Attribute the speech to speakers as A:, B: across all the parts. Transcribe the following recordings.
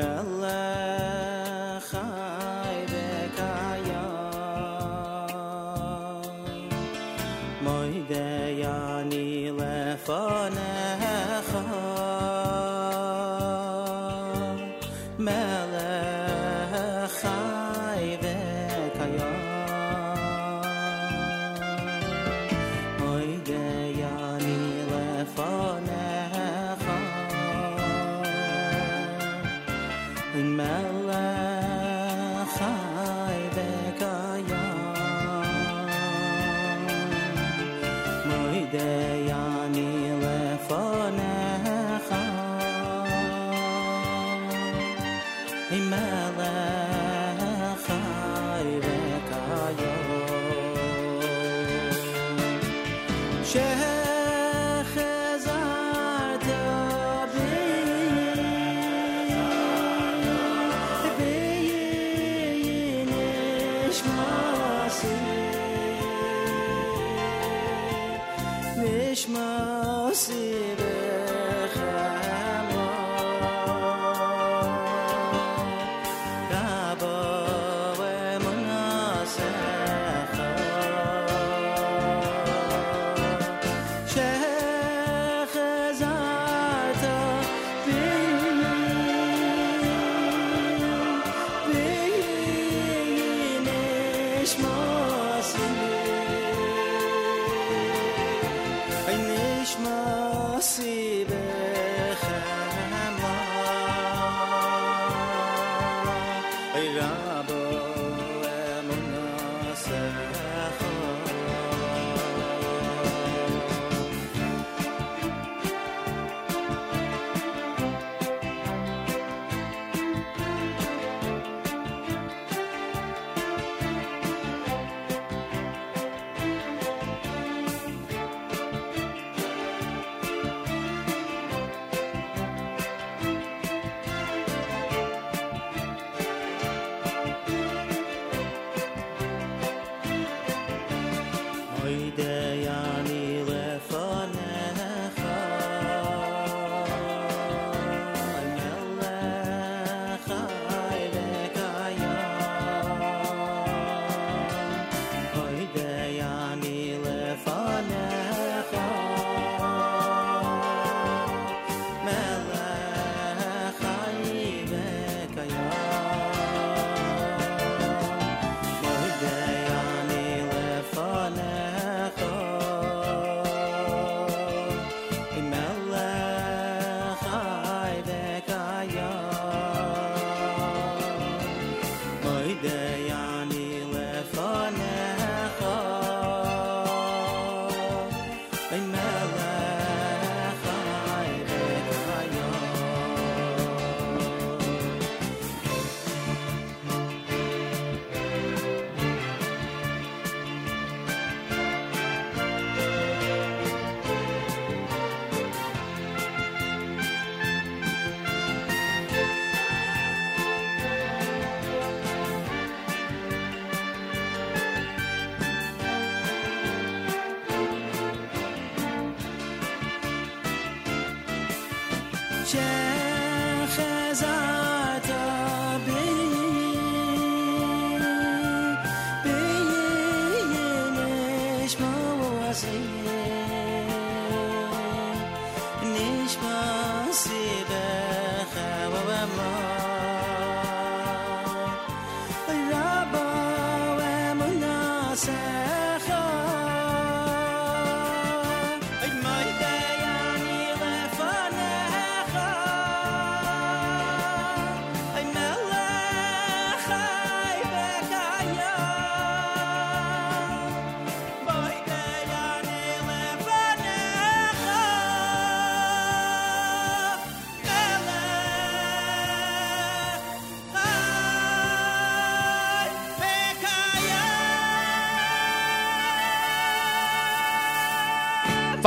A: Allah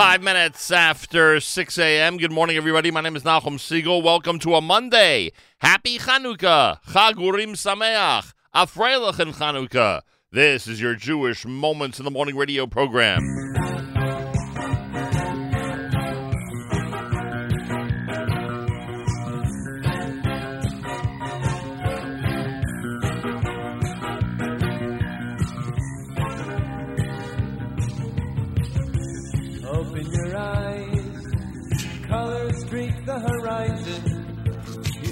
A: Five minutes after 6 a.m. Good morning, everybody. My name is Nachum Segal. Welcome to a Monday. Happy Chanukah. Chag Urim Sameach. Afreilach in Chanukah.
B: This is your Jewish Moments in the Morning radio program.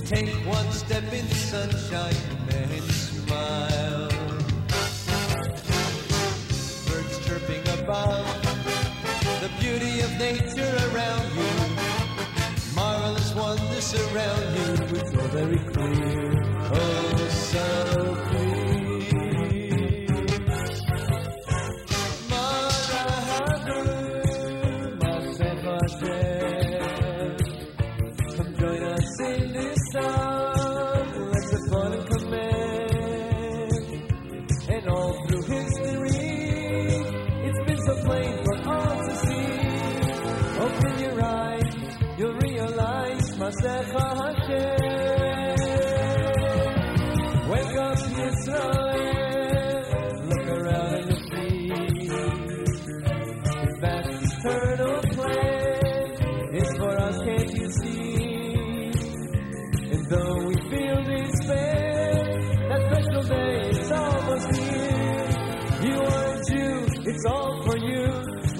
C: take one step.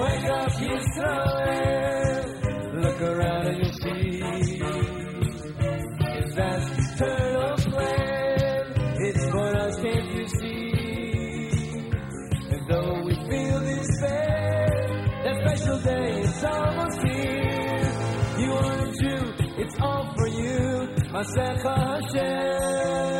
C: wake up Israel, look around and you see, that eternal plan, it's for us can't you see, and though we feel despair, that special day is almost here, you are a Jew, it's all for you, Masecha Hashem.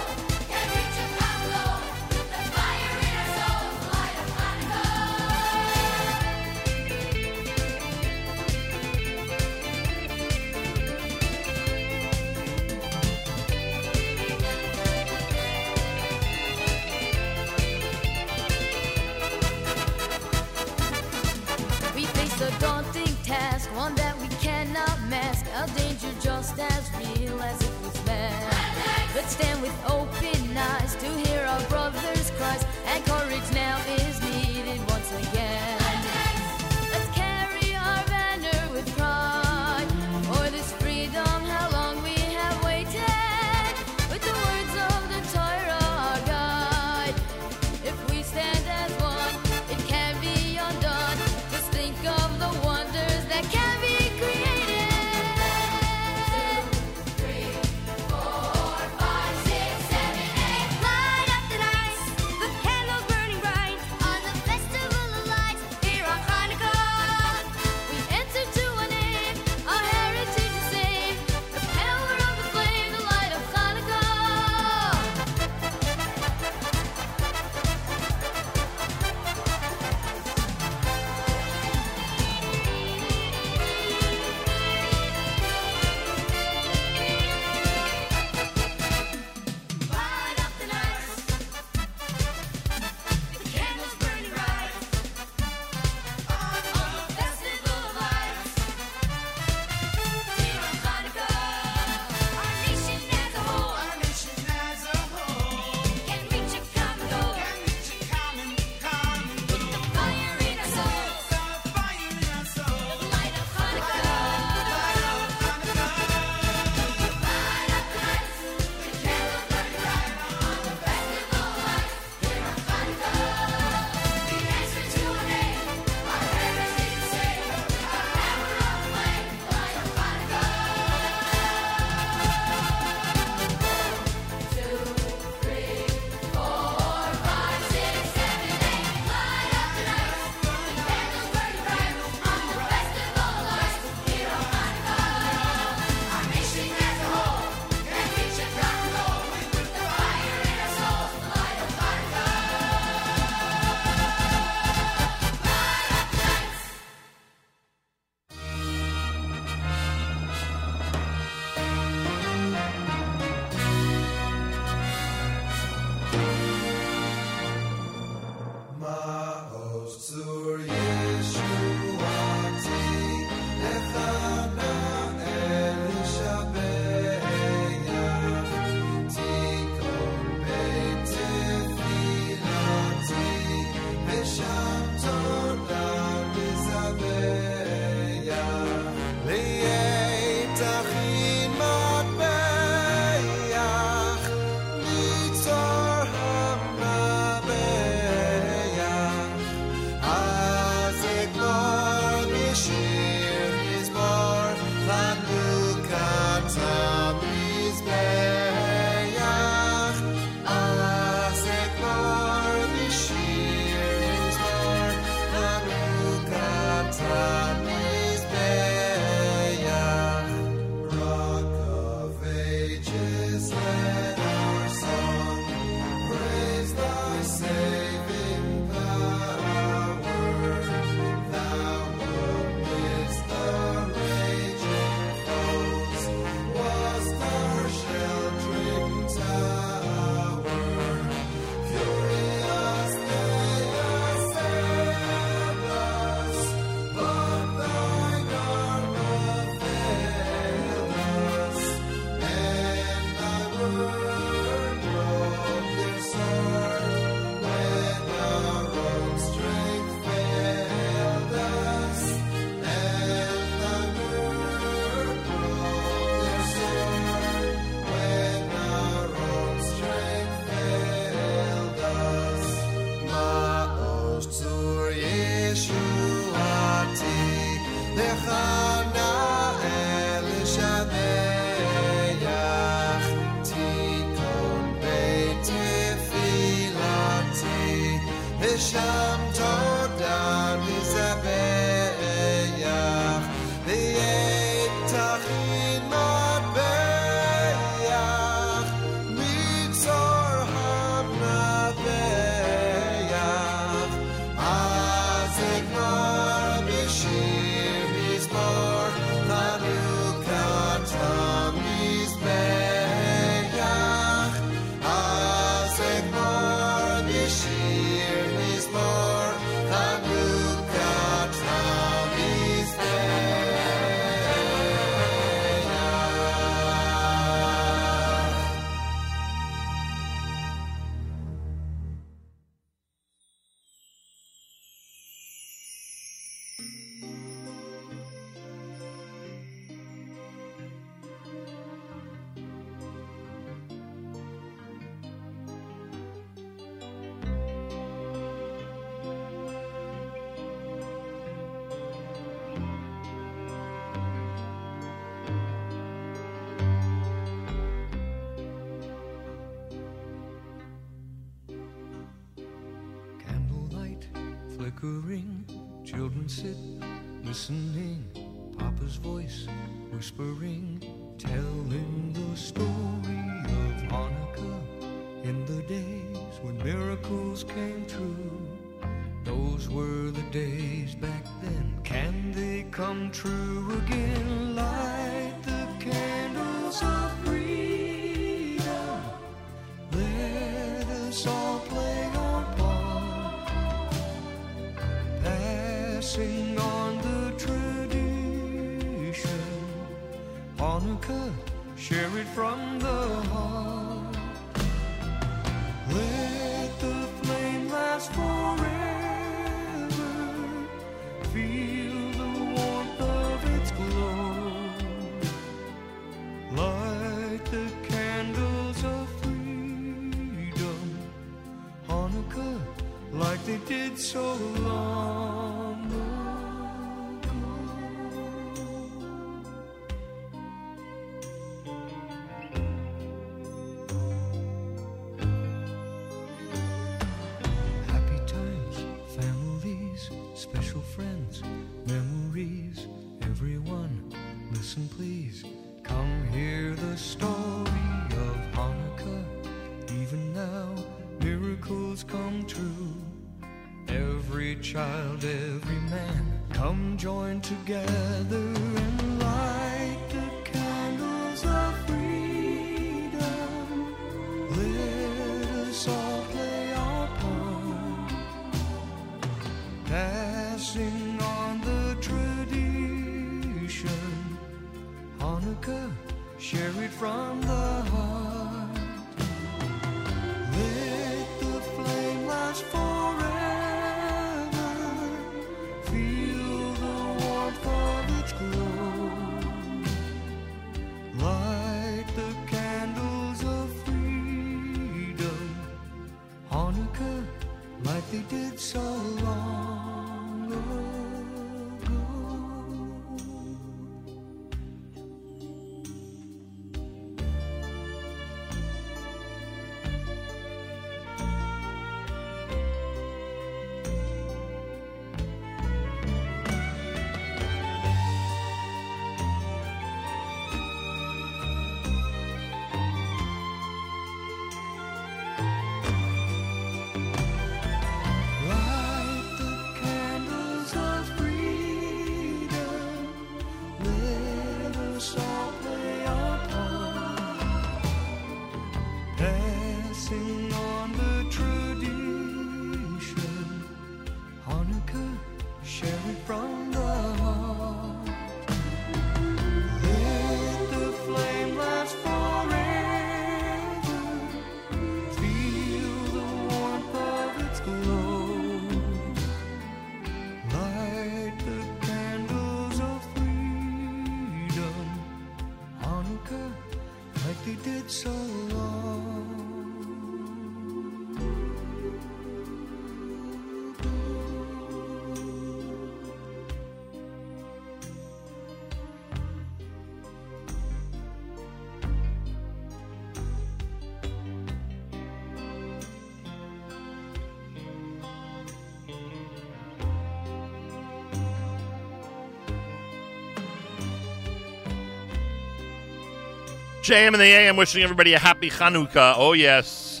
D: JM in the
B: AM wishing everybody a happy Chanukah. Oh, yes.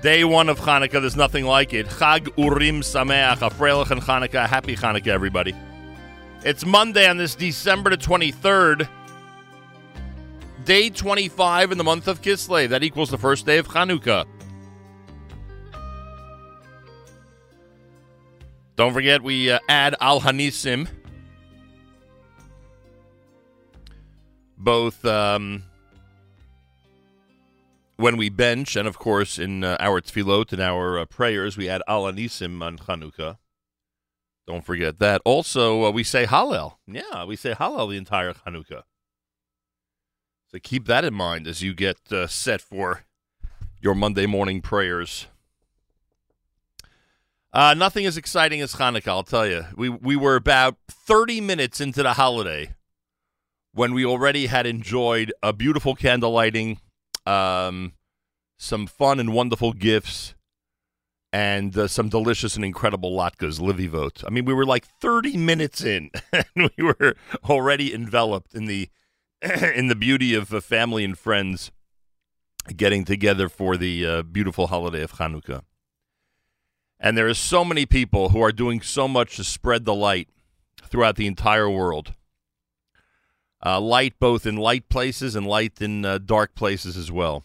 B: Day one of Hanukkah, there's nothing like it. Chag Urim Sameach, a Freilich and Hanukkah. Happy Hanukkah, everybody. It's Monday on this December the 23rd, day 25 in the month of Kislev. That equals the first day of Hanukkah. Don't forget, we uh, add Al Hanisim. Both um, when we bench, and of course in uh, our tefillot and our uh, prayers, we add Al Hanisim on Chanukah. Don't forget that. Also, uh, we say Hallel. Yeah, we say Hallel the entire Chanukah. So keep that in mind as you get uh, set for your Monday morning prayers. Uh, nothing as exciting as Hanukkah, I'll tell you. We we were about 30 minutes into the holiday when we already had enjoyed a beautiful candle lighting, um, some fun and wonderful gifts, and uh, some delicious and incredible latkes, Livy Livivot. I mean, we were like 30 minutes in, and we were already enveloped in the in the beauty of uh, family and friends getting together for the uh, beautiful holiday of Hanukkah. And there are so many people who are doing so much to spread the light throughout the entire world. Uh, light both in light places and light in uh, dark places as well.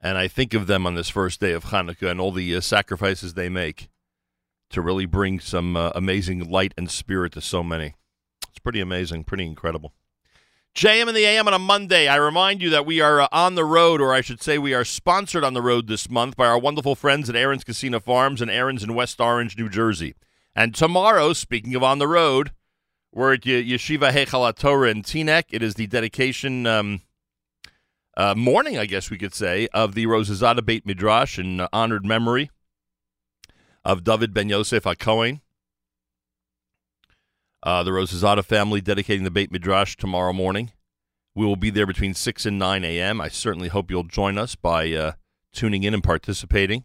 B: And I think of them on this first day of Hanukkah and all the uh, sacrifices they make to really bring some uh, amazing light and spirit to so many. It's pretty amazing, pretty incredible. JM in the AM on a Monday. I remind you that we are uh, on the road, or I should say, we are sponsored on the road this month by our wonderful friends at Aron's Kissena Farms and Aron's in West Orange, New Jersey. And tomorrow, speaking of on the road, we're at Yeshiva Heichal Torah in Teaneck. It is the dedication um, uh, morning, I guess we could say, of the Rosazada Beit Midrash in honored memory of David Ben Yosef HaKohen. Uh, the Rosazada family dedicating the Beit Midrash tomorrow morning. We will be there between 6 and 9 a.m. I certainly hope you'll join us by uh, tuning in and participating.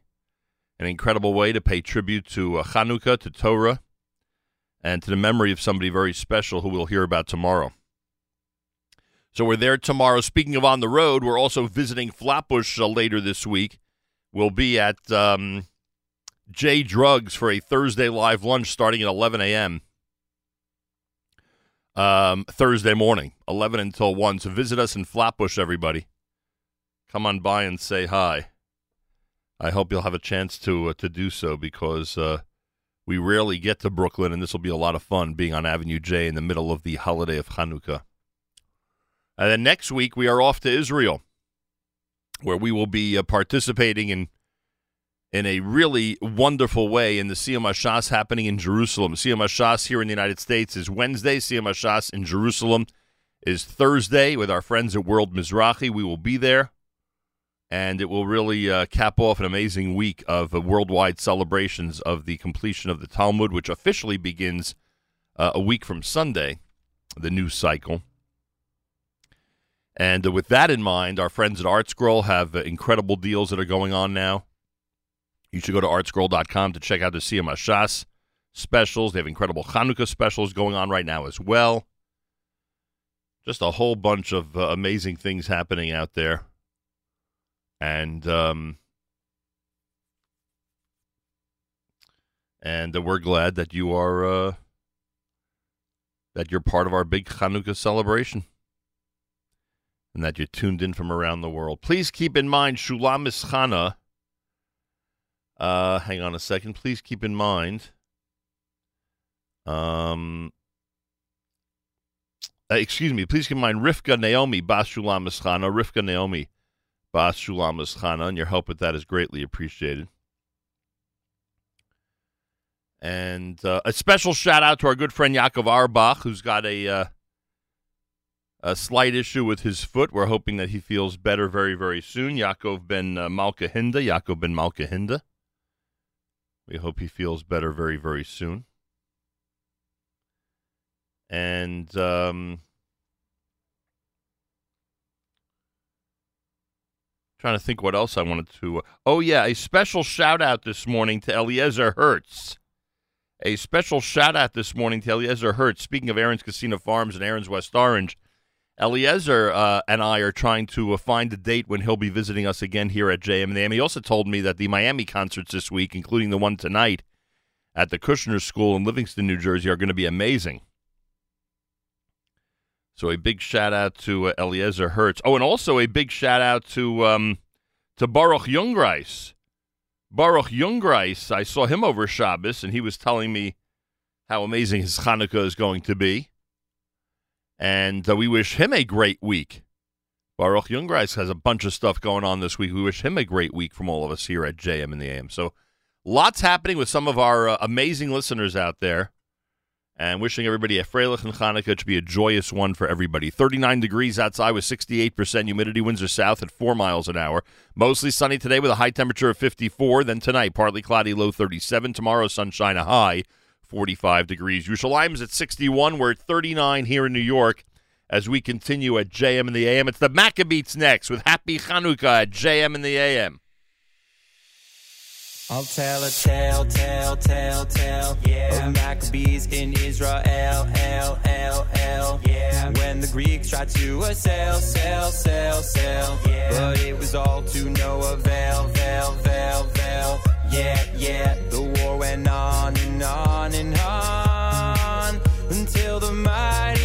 B: An incredible way to pay tribute to uh, Chanukah, to Torah, and to the memory of somebody very special who we'll hear about tomorrow. So we're there tomorrow. Speaking of on the road, we're also visiting Flatbush uh, later this week. We'll be at um, J Drugs for a Thursday live lunch starting at 11 a.m. Um, Thursday morning, 11 until 1. So visit us in Flatbush, everybody. Come on by and say hi. I hope you'll have a chance to uh, to do so because uh, we rarely get to Brooklyn, and this will be a lot of fun being on Avenue J in the middle of the holiday of Hanukkah. And then next week, we are off to Israel, where we will be uh, participating in in a really wonderful way in the Siyum Hashas happening in Jerusalem. Siyum Hashas here in the United States is Wednesday. Siyum Hashas in Jerusalem is Thursday with our friends at World Mizrachi. We will be there, and it will really uh, cap off an amazing week of uh, worldwide celebrations of the completion of the Talmud, which officially begins uh, a week from Sunday, the new cycle. And uh, with that in mind, our friends at ArtScroll have uh, incredible deals that are going on now. You should go to artscroll.com to check out the Siyum specials. They have incredible Hanukkah specials going on right now as well. Just a whole bunch of uh, amazing things happening out there. And um, and uh, we're glad that you are uh, that you're part of our big Hanukkah celebration and that you're tuned in from around the world. Please keep in mind Shulamis Chana. Uh, hang on a second. Please keep in mind. Um, uh, excuse me. Please keep in mind Rivka Naomi Bas Shulamis Chana. Rivka Naomi Bas Shulam and your help with that is greatly appreciated. And uh, a special shout out to our good friend Yaakov Arbach, who's got a uh, a slight issue with his foot. We're hoping that he feels better very, very soon. Yaakov ben uh, Malka Hinda. Yaakov ben Malka Hinda. We hope he feels better very, very soon. And um, trying to think what else I wanted to. oh yeah, a special shout out this morning to Eliezer Hertz. A special shout out this morning to Eliezer Hertz. Speaking of Aron's Kissena Farms and Aron's West Orange, Eliezer uh, and I are trying to uh, find a date when he'll be visiting us again here at JM in the. He also told me that the Miami concerts this week, including the one tonight at the Kushner School in Livingston, New Jersey, are going to be amazing. So a big shout out to uh, Eliezer Hertz. Oh, and also a big shout out to um, to Baruch Jungreis. Baruch Jungreis, I saw him over Shabbos, and he was telling me how amazing his Hanukkah is going to be. And uh, we wish him a great week. Baruch Jungreis has a bunch of stuff going on this week. We wish him a great week from all of us here at JM in the AM. So lots happening with some of our uh, amazing listeners out there. And wishing everybody a Freilich and Hanukkah to be a joyous one for everybody. 39 degrees outside with 68% humidity. Winds are south at 4 miles an hour. Mostly sunny today with a high temperature of 54. Then tonight, partly cloudy, low 37. Tomorrow, sunshine, a high 45 degrees. Yerushalayim is at 61. We're at 39 here in New York as we continue at JM in the AM. It's the Maccabeats next with Happy Hanukkah at JM in the AM.
E: I'll tell a tale, tale, tale, tale. Yeah. Of Maccabees in Israel, L, L, L. Yeah. When the Greeks tried to assail, sail, sail, sail. Yeah. But it was all to no avail, veil, veil, veil. Yeah, yeah. The war went on and on and on until the mighty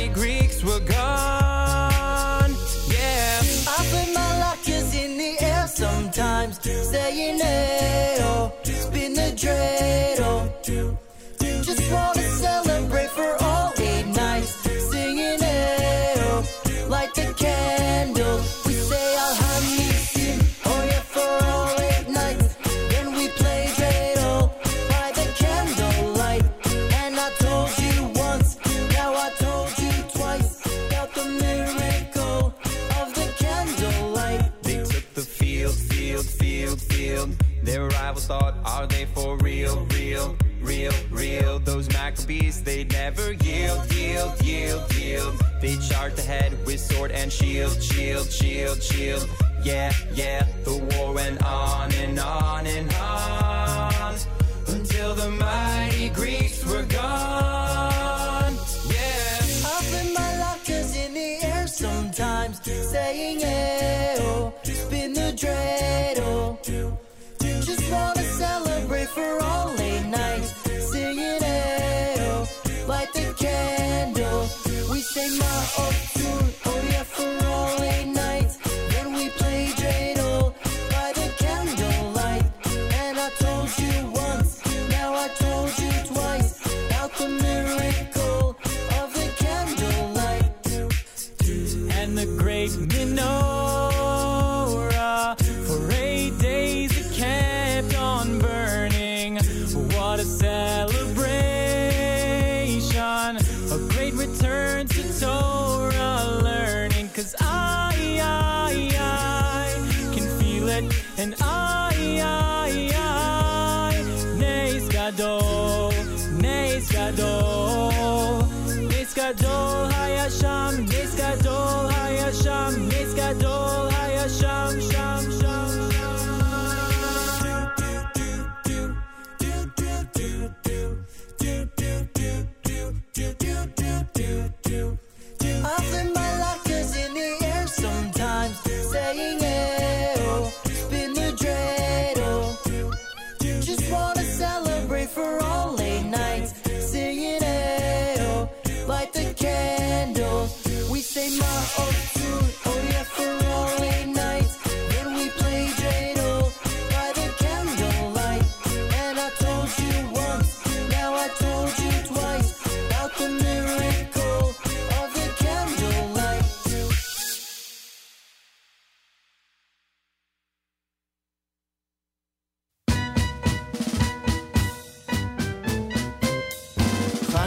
A: spin
E: Their rivals thought, are they for real, real, real, real? Those Maccabees, they never yield, yield, yield, yield. They charged ahead with sword and shield, shield, shield, shield. Yeah, yeah, the war went on and on and on until the mighty Greeks were gone. Yeah.
A: Put my lockers in the air sometimes, saying hey spin the dreidel. Just wanna celebrate for all eight nights, singing oh, light the candle. We say my oh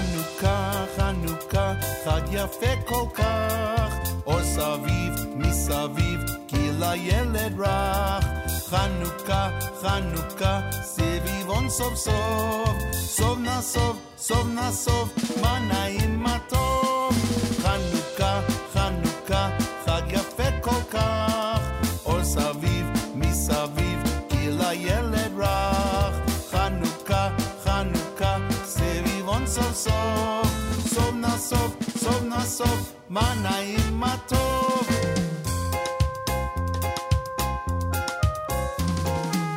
F: חנוכה, חנוכה, חג יפה כל כך, אור סביב, מסביב, גיל הילד רך. חנוכה, חנוכה, סביבון סוף סוף, סוף נסוף, סוף נסוף, מה נעים מה טוב. סביבון סוף סוף, סוף נסוף, סוף נסוף, מה נעים מה טוב.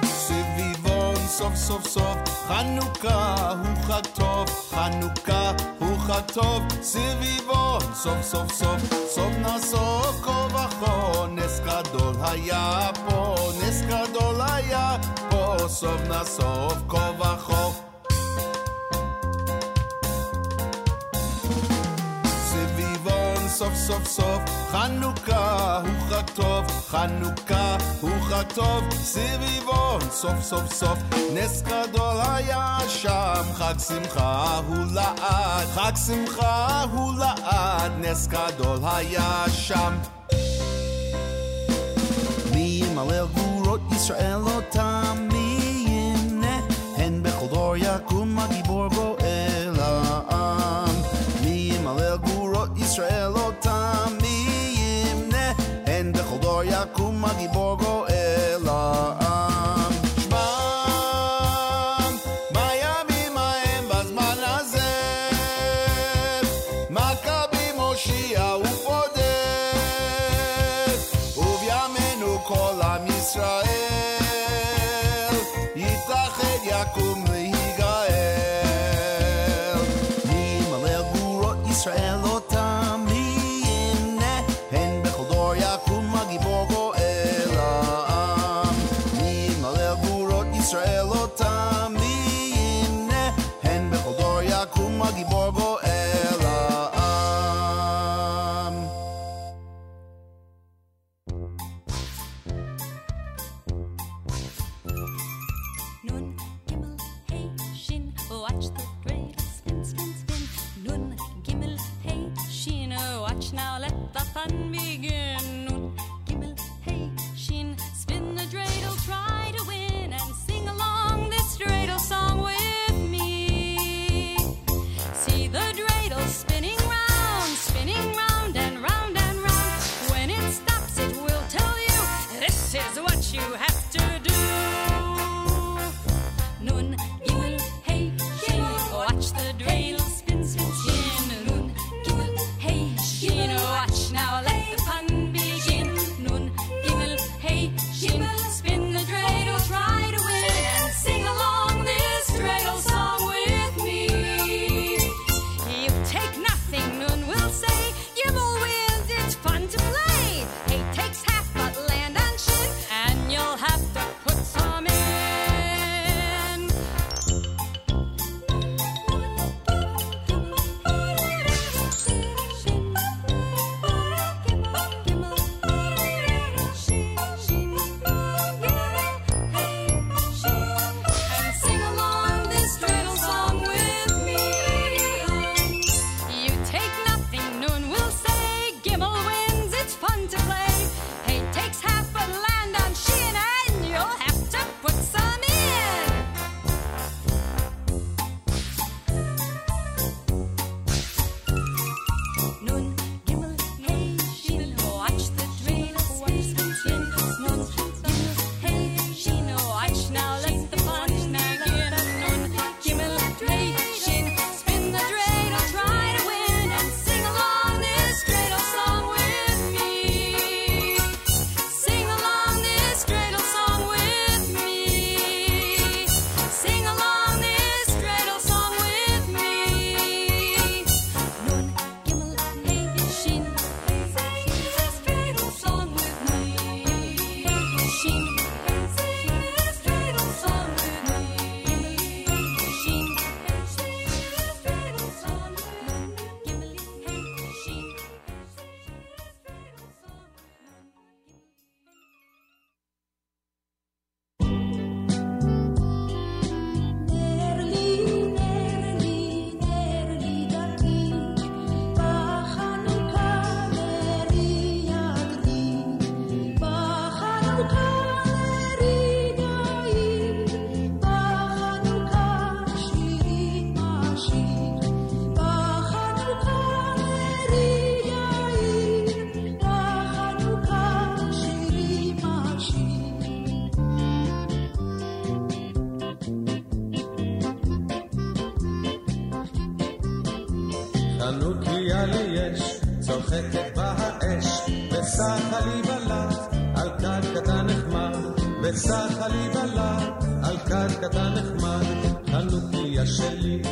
F: סביבון סוף סוף סוף, חנוכה הוא חג טוב, חנוכה הוא חג טוב, סביבון סוף סוף סוף, סוף נסוף כה וכה, נס גדול היה פה, נס גדול היה פה, סוף נסוף כה וכה. סוף סוף סוף, חנוכה הוא חג טוב, חנוכה הוא חג טוב, סביבון סוף סוף סוף, נס גדול היה שם, חג שמחה הוא לעד, חג שמחה הוא לעד, נס גדול היה שם. מי ימלא גבורות ישראל אותם, מי ימנה, הן בכל דור יקום הגיבור גואל
C: חלל על קרקע אתה נחמד, חנוכיה שלי.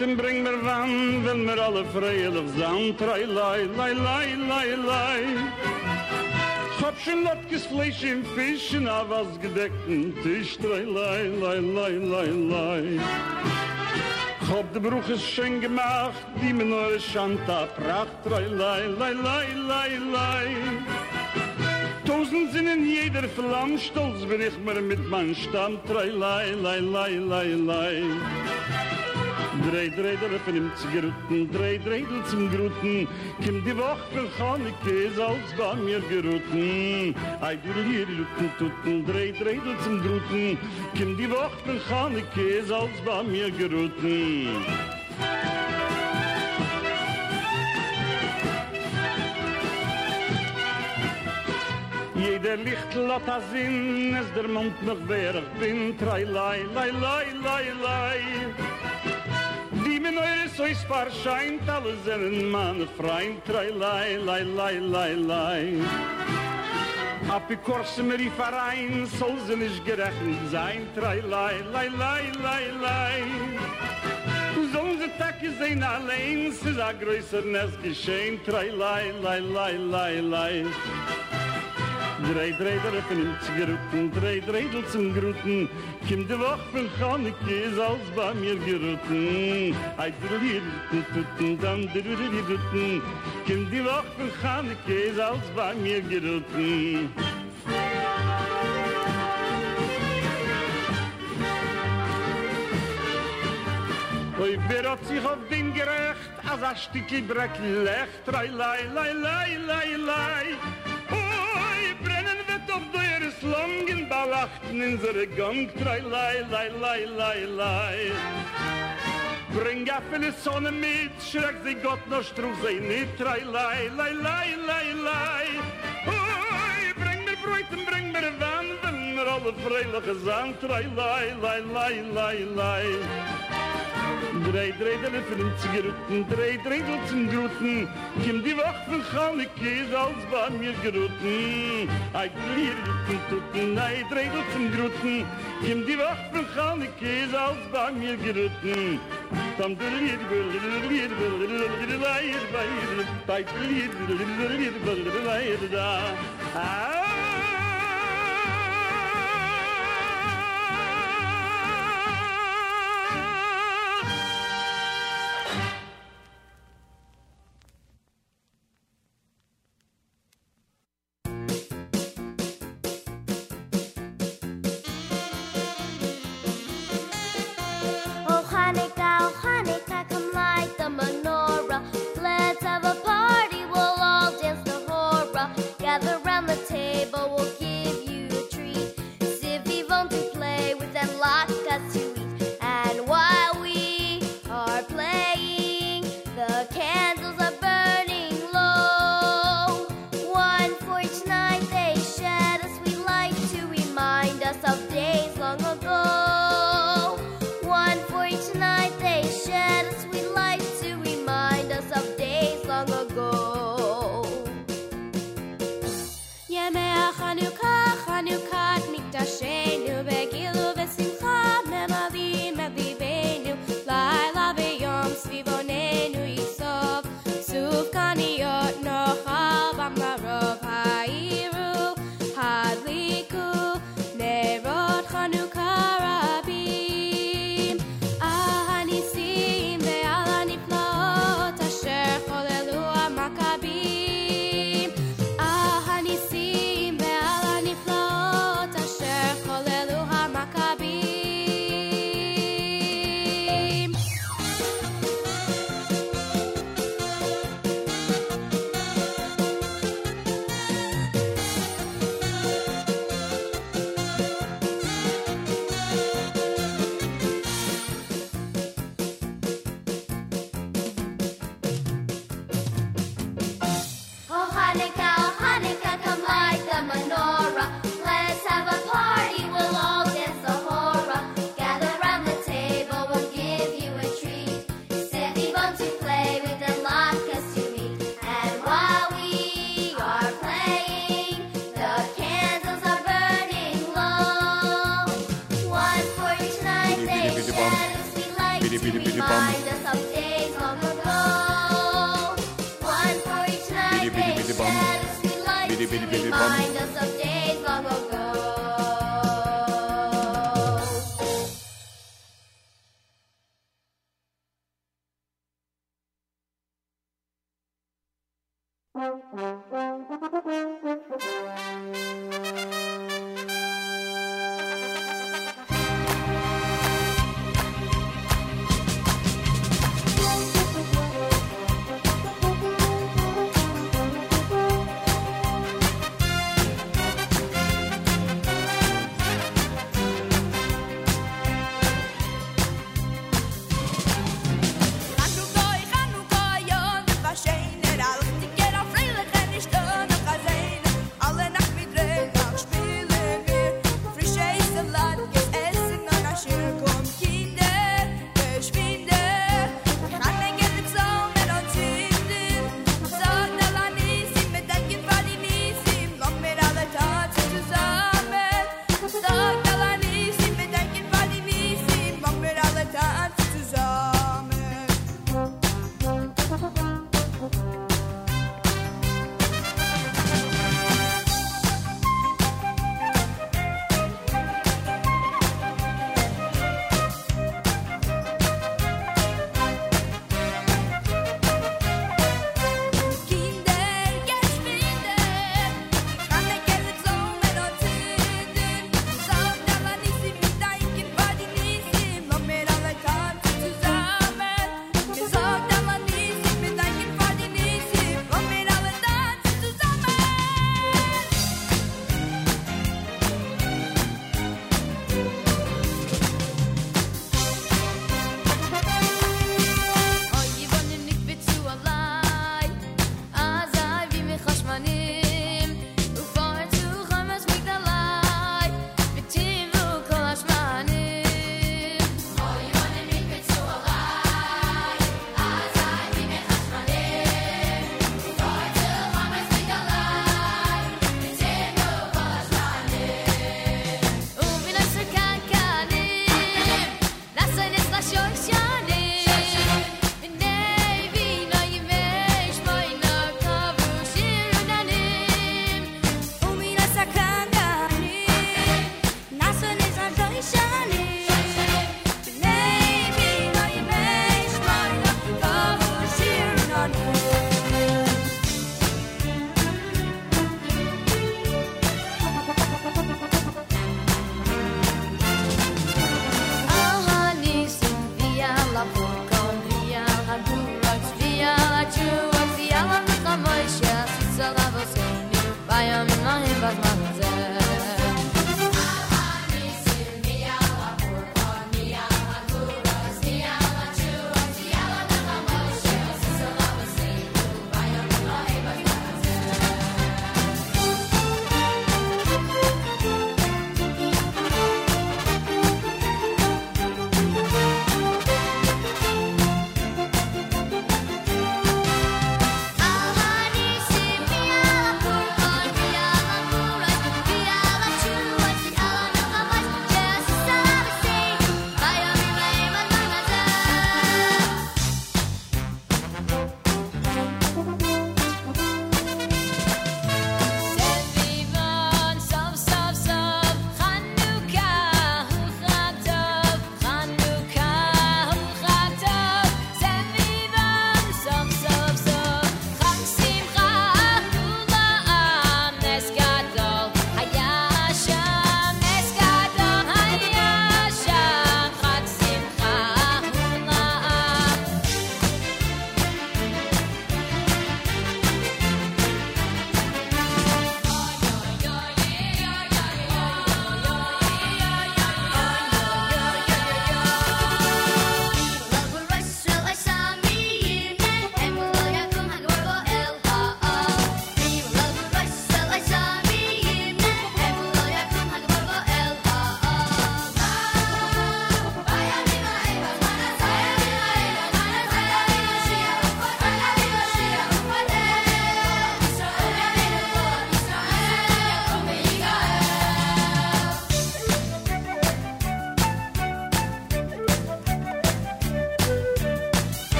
G: Zeiten
H: bring mir wann, wenn mir alle freilich sein, trei lei, lei, lei, lei, lei. Hab schon latkes Fleisch im Fisch, in Havas was gedeckten Tisch, trei lei, lei, lei, lei, lei. Hab de Bruch ist schön gemacht, die mir neue Schanta pracht, trei lei, lei, lei, lei, lei. Tausend sind in jeder Flamm, stolz bin ich mir mit meinem Stamm, trei lei, lei, lei, lei, lei. lei. Drei, der von ihm zu geruten, drei, drei, der zum Gruten. Kim die Woche von Chaneke, ist als bei mir geruten. Ei, du hier, Luten, tuten, drei, drei, der zum Gruten. Kim die Woche von Chaneke, ist als bei mir geruten. Jeder Licht hat a Sinn, es der Mond noch wer ich bin. Trei, lai, lai, lai, lai, lai. Mir neue so is verscheint, alle sind meine Freund. Trei, lai, lai, lai, lai, lai. Apikorse mir die Verein, soll sie nicht gerechnet sein. Trei, lai, lai, lai, lai, lai. Sollen sie Tage sehen allein, es ist a größer Nest geschehen. Trei, lai, lai, lai, lai, lai. Drei Dreidel öffnen im Zigaretten, drei Dreidel zum Gruten. Kim de Woch von Chaneke ist alles bei mir gerutten. Ein drüllirrten, tutten, dann drüllirrten. Kim de Woch von Chaneke ist alles bei mir gerutten. Oy, berot sich auf den gerecht, als a Stückchen Breck lecht, lei, lei, lei, lei, lei, lei. Langen Balachten in seine Gang, lai, lai, lai, lai, lai, lai. Bring a viele Sonne mit, schreck sie Gott noch struch sie nicht, lai, lai, lai, lai, lai, lai. Oi, bring mir Bröten, bring mir Wann, wenn mir alle freilige Sand, lai, lai, lai, lai, lai, lai. Drei Dreidel für den Zigaretten, drei Dreidel zum Gluten. Kim die Woche von Chaneke ist als bei mir gerutten. Ein Glierten tuten, ein Dreidel zum Gluten. Kim die Woche von Chaneke ist als bei mir gerutten. Tam de der bel der bel der leid der bei
I: der lied der lied da. Ah!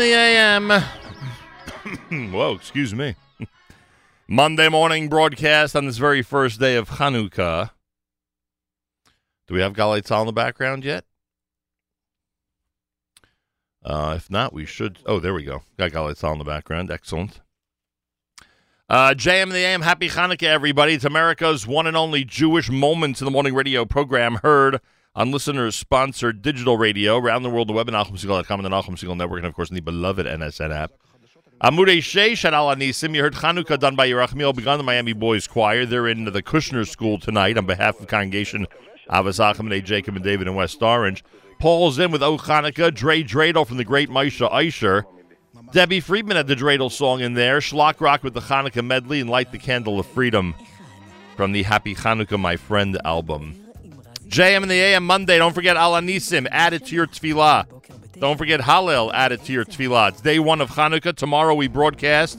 I: The
B: AM. Whoa, excuse me. Monday morning broadcast on this very first day of Hanukkah. Do we have Galei Tzahal in the background yet? Uh, if not, we should. Oh, there we go. Got Galei in the background. Excellent. Uh, JM the AM. Happy Hanukkah, everybody. It's America's one and only Jewish Moments in the Morning radio program heard on listeners sponsored digital radio around the world, the web at NachumSegal.com and the Segal Network, and of course, the beloved NSN app. Amudei Sheish at Al Hanisim. You heard Chanukah done by Yerachmiel Begun the Miami Boys Choir. They're in the Kushner School tonight on behalf of congregation Ahavas Achim and Jacob and David in West Orange. Paul Zim with O Chanukah. Dre Dreidel from the great Maisha Eisher. Debbie Friedman had the Dreidel song in there. Shlock Rock with the Hanukkah medley and Light the Candle of Freedom from the Happy Hanukkah, My Friend album. JM and the AM Monday. Don't forget Al Hanisim. Add it to your tefillah. Don't forget Hallel. Add it to your tefillah. It's day one of Hanukkah. Tomorrow we broadcast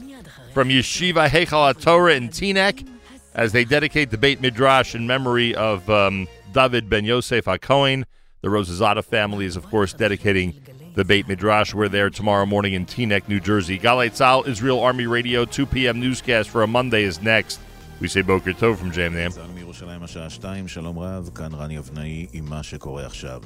B: from Yeshiva Heichal Torah in Teaneck as they dedicate the Beit Midrash in memory of um, David Ben Yosef HaKohen. The Rosazada family is, of course, dedicating the Beit Midrash. We're there tomorrow morning in Teaneck, New Jersey. Galei Tzahal, Israel Army Radio, 2 p.m. newscast for a Monday is next. We say Boker Tov from JM the AM.
J: צה"ל מירושלים השעה 2, שלום רב, כאן רני אבנאי עם מה שקורה עכשיו.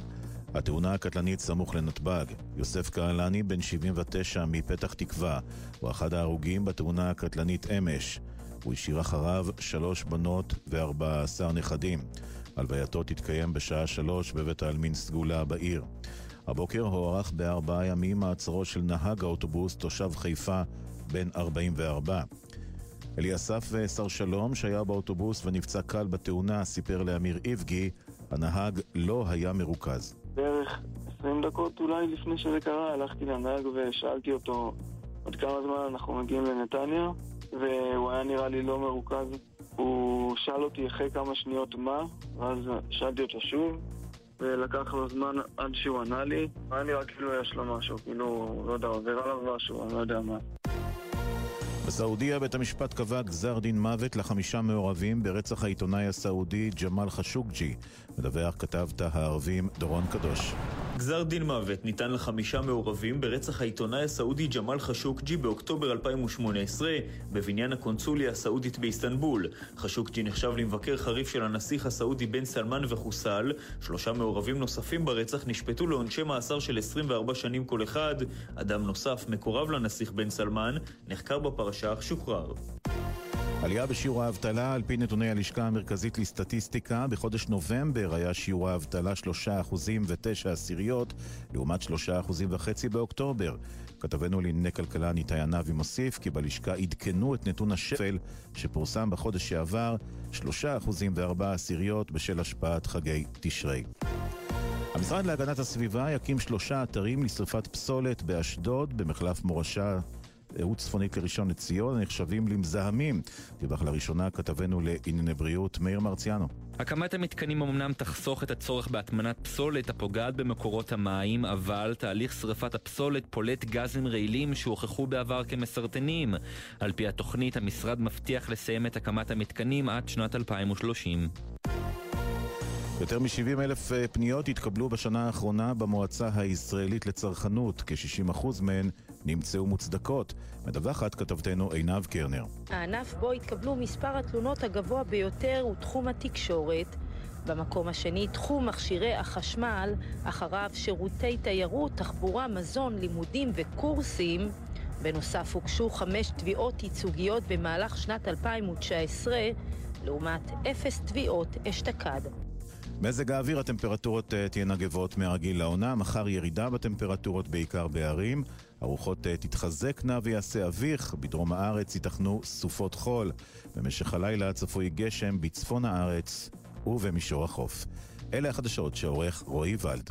J: התאונה הקטלנית סמוך לנתב"ג. יוסף קהלני, בן 79 מפתח תקווה, הוא אחד ההרוגים בתאונה הקטלנית אמש. הוא השאיר אחריו שלוש בנות וארבע עשר נכדים. הלווייתו תתקיים בשעה שלוש בבית העלמין סגולה בעיר. הבוקר הוארך בארבעה ימים מעצרו של נהג האוטובוס, תושב חיפה, בן 44. אליסף שר שלום, שהיה באוטובוס ונפצע קל בתאונה, סיפר לאמיר איבגי, הנהג לא היה מרוכז.
K: בערך 20 דקות אולי לפני שזה קרה, הלכתי לנהג ושאלתי אותו עוד כמה זמן אנחנו מגיעים לנתניה, והוא היה נראה לי לא מרוכז. הוא שאל אותי אחרי כמה שניות מה, ואז שאלתי אותו שוב, ולקח לו זמן עד שהוא ענה לי. היה נראה כאילו יש לו משהו, כאילו, לא יודע, עובר עליו משהו, אני לא יודע מה.
J: בסעודיה בית המשפט קבע גזר דין מוות לחמישה מעורבים ברצח העיתונאי הסעודי ג'מאל חשוקג'י. מדווח כתב תא הערבים דורון קדוש.
L: גזר דין מוות ניתן לחמישה מעורבים ברצח העיתונאי הסעודי ג'מאל חשוקג'י באוקטובר 2018 בבניין הקונסוליה הסעודית באיסטנבול. חשוקג'י נחשב למבקר חריף של הנסיך הסעודי בן סלמן וחוסל. שלושה מעורבים נוספים ברצח נשפטו לעונשי מאסר של 24 שנים כל אחד. אדם נוסף, מקורב לנסיך בן סלמן, נחקר בפרשה אך שוחרר.
J: עלייה בשיעור האבטלה, על פי נתוני הלשכה המרכזית לסטטיסטיקה, בחודש נובמבר היה שיעור האבטלה 3% ו-9 עשיריות, לעומת 3% וחצי באוקטובר. כתבנו לענייני כלכלה ניתאי ענבי מוסיף כי בלשכה עדכנו את נתון השפל שפורסם בחודש שעבר, 3% ו-4 עשיריות בשל השפעת חגי תשרי. המשרד להגנת הסביבה יקים שלושה אתרים לשרפת פסולת באשדוד, במחלף מורשה אהוד צפונית לראשון לציון, הנחשבים למזהמים. דיווח לראשונה כתבנו לענייני בריאות מאיר מרציאנו.
M: הקמת המתקנים אמנם תחסוך את הצורך בהטמנת פסולת הפוגעת במקורות המים, אבל תהליך שרפת הפסולת פולט גזים רעילים שהוכחו בעבר כמסרטנים. על פי התוכנית, המשרד מבטיח לסיים את הקמת המתקנים עד שנת 2030.
J: יותר מ-70 אלף אה, פניות התקבלו בשנה האחרונה במועצה הישראלית לצרכנות, כ-60% מהן נמצאו מוצדקות. מדווחת כתבתנו עינב קרנר.
N: הענף בו התקבלו מספר התלונות הגבוה ביותר הוא תחום התקשורת. במקום השני תחום מכשירי החשמל, אחריו שירותי תיירות, תחבורה, מזון, לימודים וקורסים. בנוסף הוגשו חמש תביעות ייצוגיות במהלך שנת 2019, לעומת אפס תביעות אשתקד.
J: מזג האוויר, הטמפרטורות uh, תהיינה גבוהות מהרגיל לעונה, מחר ירידה בטמפרטורות בעיקר בערים. הרוחות uh, תתחזקנה ויעשה אביך, בדרום הארץ ייתכנו סופות חול. במשך הלילה צפוי גשם בצפון הארץ ובמישור החוף. אלה החדשות שעורך רועי ולד.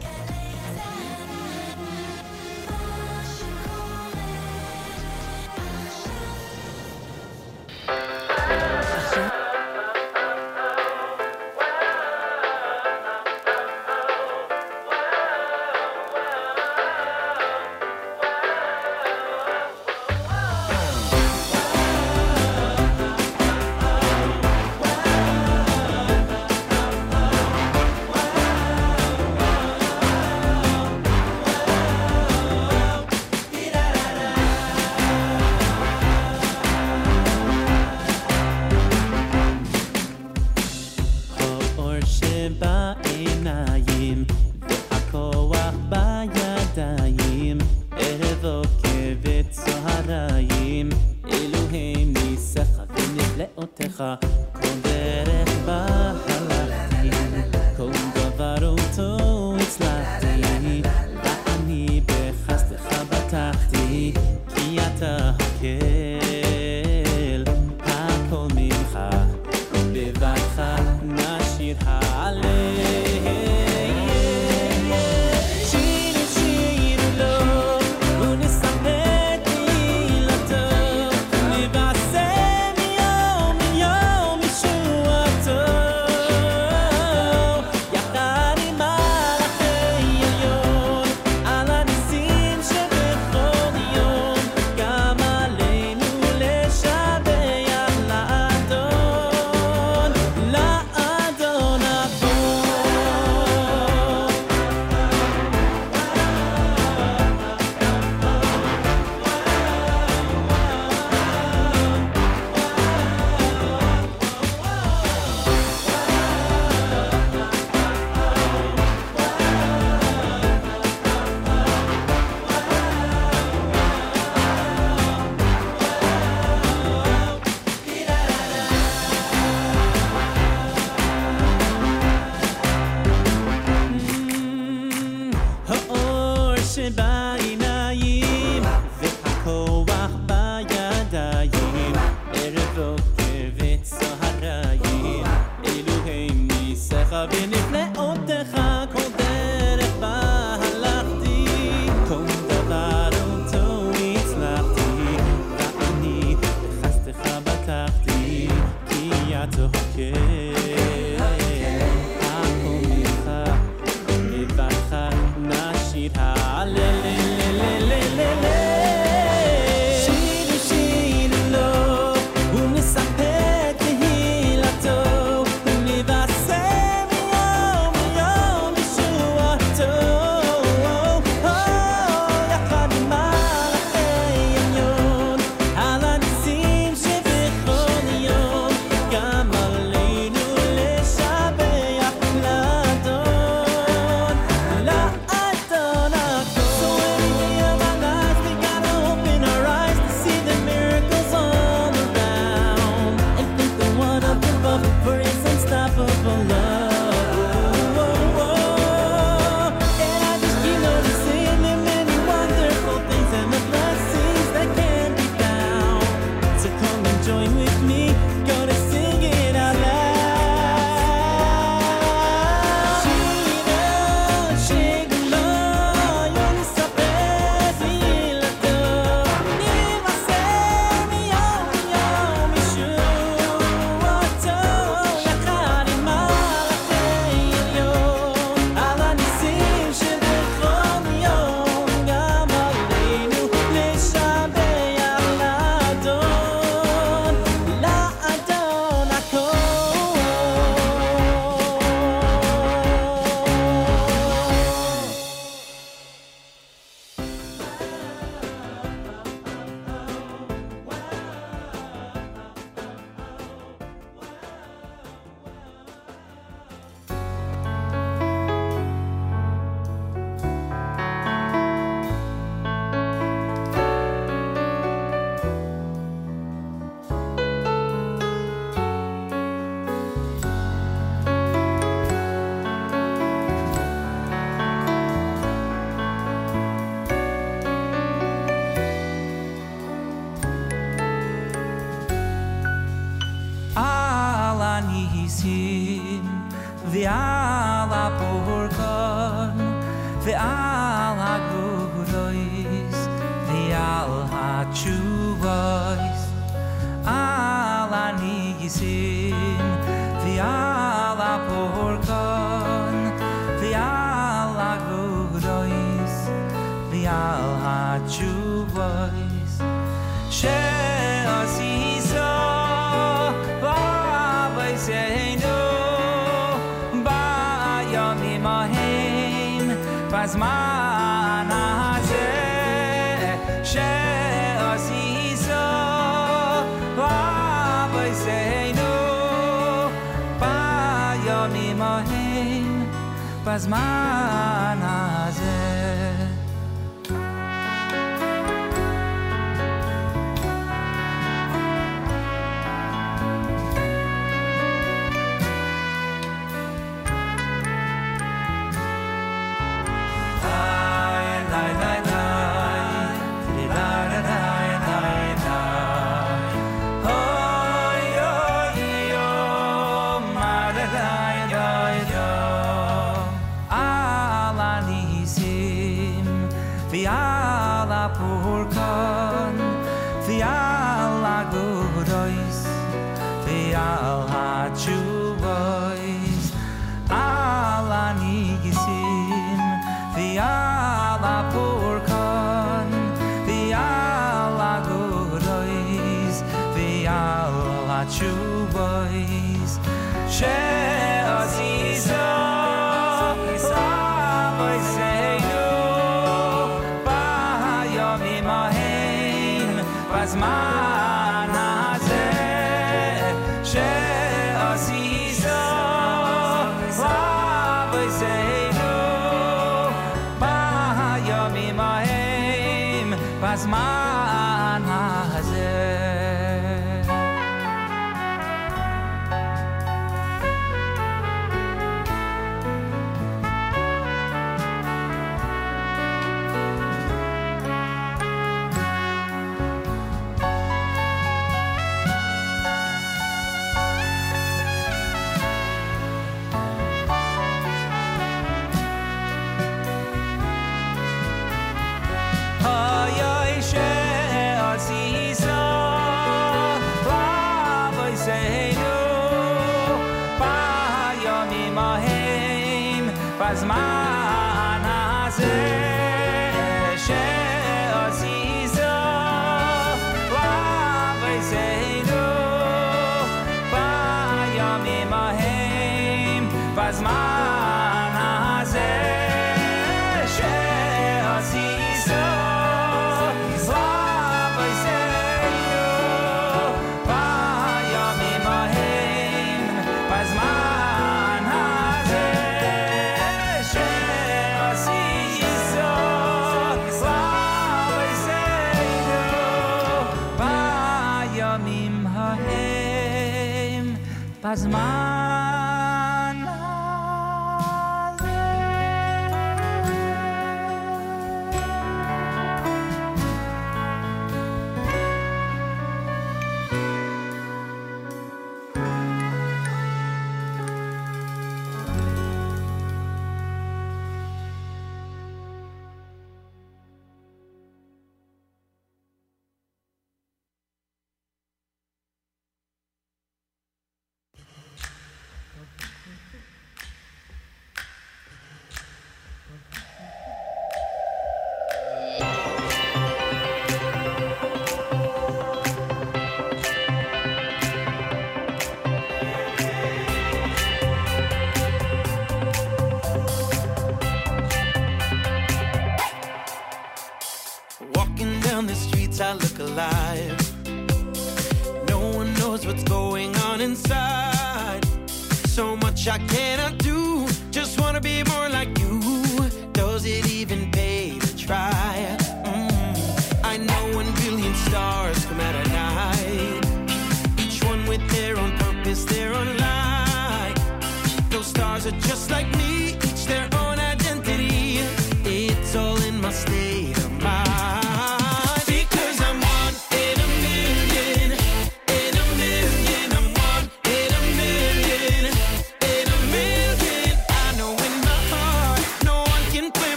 F: as mine.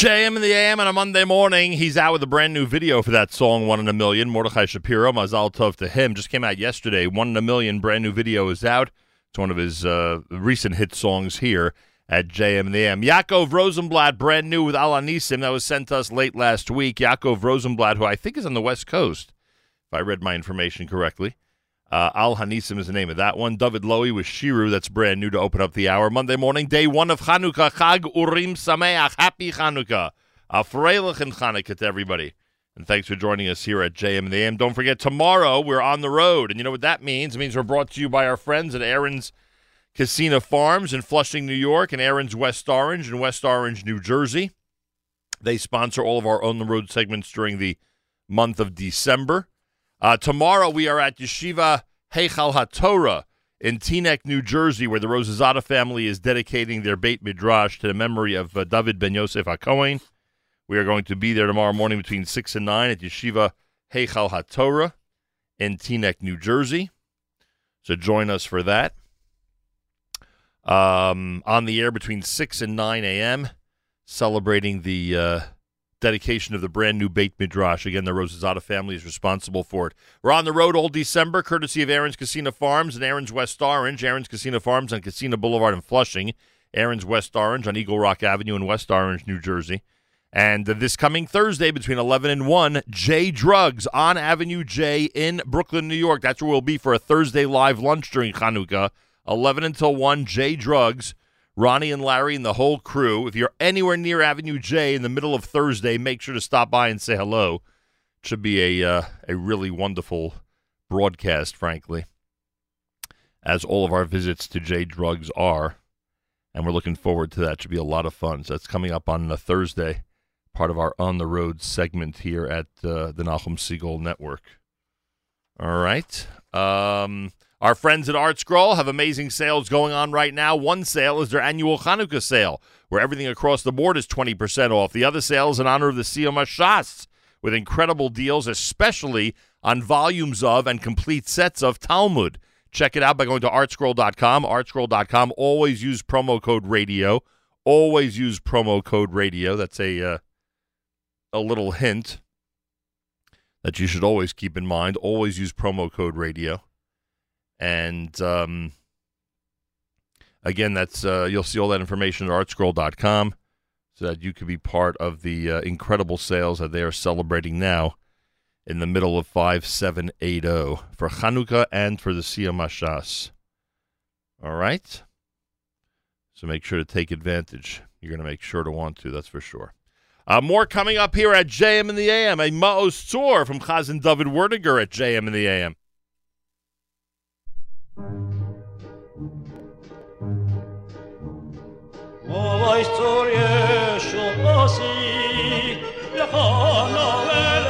B: JM in the AM on a Monday morning. He's out with a brand new video for that song, One in a Million. Mordechai Shapiro, Mazal Tov to him. Just came out yesterday. One in a Million, brand new video is out. It's one of his uh, recent hit songs here at JM in the AM. Yaakov Rosenblatt, brand new with Al Hanisim. That was sent to us late last week. Yaakov Rosenblatt, who I think is on the West Coast, if I read my information correctly. Uh, Al Hanisim is the name of that one. David Lowy with Shiru. That's brand new to open up the hour. Monday morning, day one of Chanukah. Chag Urim Sameach. Happy Chanukah. A Freilich and Chanukah to everybody. And thanks for joining us here at JM and the AM. Don't forget, tomorrow we're on the road. And you know what that means? It means we're brought to you by our friends at Aron's Kissena Farms in Flushing, New York, and Aron's West Orange in West Orange, New Jersey. They sponsor all of our on the road segments during the month of December. Uh, tomorrow we are at Yeshiva Heichal HaTorah in Teaneck, New Jersey, where the Rosazada family is dedicating their Beit Midrash to the memory of uh, David Ben Yosef HaKohen. We are going to be there tomorrow morning between 6 and 9 at Yeshiva Heichal HaTorah in Teaneck, New Jersey. So join us for that. Um, on the air between 6 and 9 a.m., celebrating the uh, dedication of the brand new Beit Midrash. Again, the Rosazada family is responsible for it. We're on the road all December, courtesy of Aron's Kissena Farms and Aron's West Orange. Aron's Kissena Farms on Kissena Boulevard in Flushing. Aron's West Orange on Eagle Rock Avenue in West Orange, New Jersey. And this coming Thursday between 11 and 1, J Drugs on Avenue J in Brooklyn, New York. That's where we'll be for a Thursday live lunch during Hanukkah. 11 until 1, J Drugs. Ronnie and Larry and the whole crew. If you're anywhere near Avenue J in the middle of Thursday, make sure to stop by and say hello. It should be a uh, a really wonderful broadcast, frankly, as all of our visits to J Drugs are, and we're looking forward to that. It should be a lot of fun. So that's coming up on the Thursday, part of our on the road segment here at uh, the Nachum Segal Network. All right. Um, our friends at ArtScroll have amazing sales going on right now. One sale is their annual Hanukkah sale, where everything across the board is 20% off. The other sale is in honor of the Siyum Shas, with incredible deals, especially on volumes of and complete sets of Talmud. Check it out by going to artscroll.com. Artscroll.com. Always use promo code radio. Always use promo code radio. That's a uh, a little hint that you should always keep in mind. Always use promo code radio. And um, again, that's uh, you'll see all that information at artscroll.com so that you can be part of the uh, incredible sales that they are celebrating now in the middle of 5780 for Chanukah and for the Siyum Hashas. All right? So make sure to take advantage. You're going to make sure to want to, that's for sure. Uh, more coming up here at JM in the AM. A Maoz Tzur from Chazan David Werdiger at JM in the AM.
O: Nuova historia show aussi, le corps novel,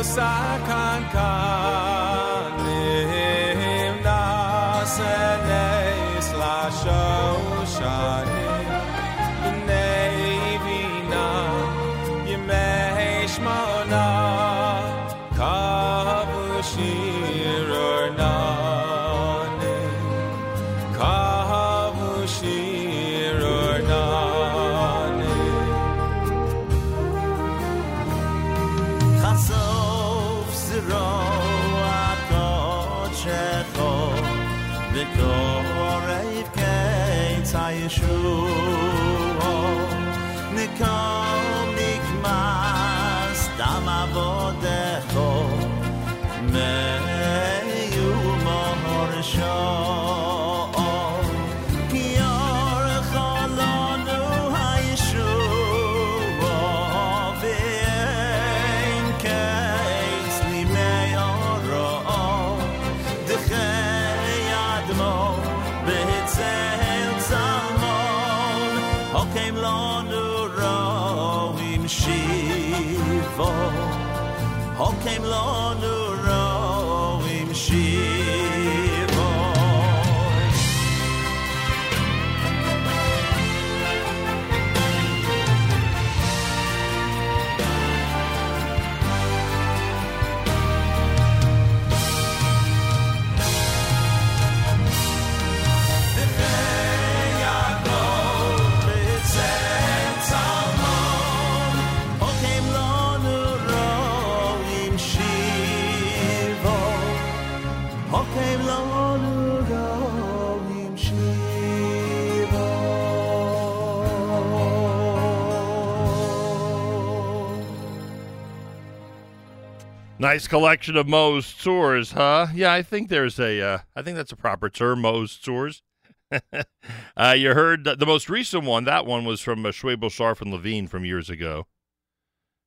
O: Umino sakan kanim
B: Nice collection of Maoz Tzurs, huh? Yeah, I think there's a, uh, I think that's a proper term, Maoz Tzurs. uh, you heard the, most recent one. That one was from uh, Schwebel, Sharf, and Levine from years ago.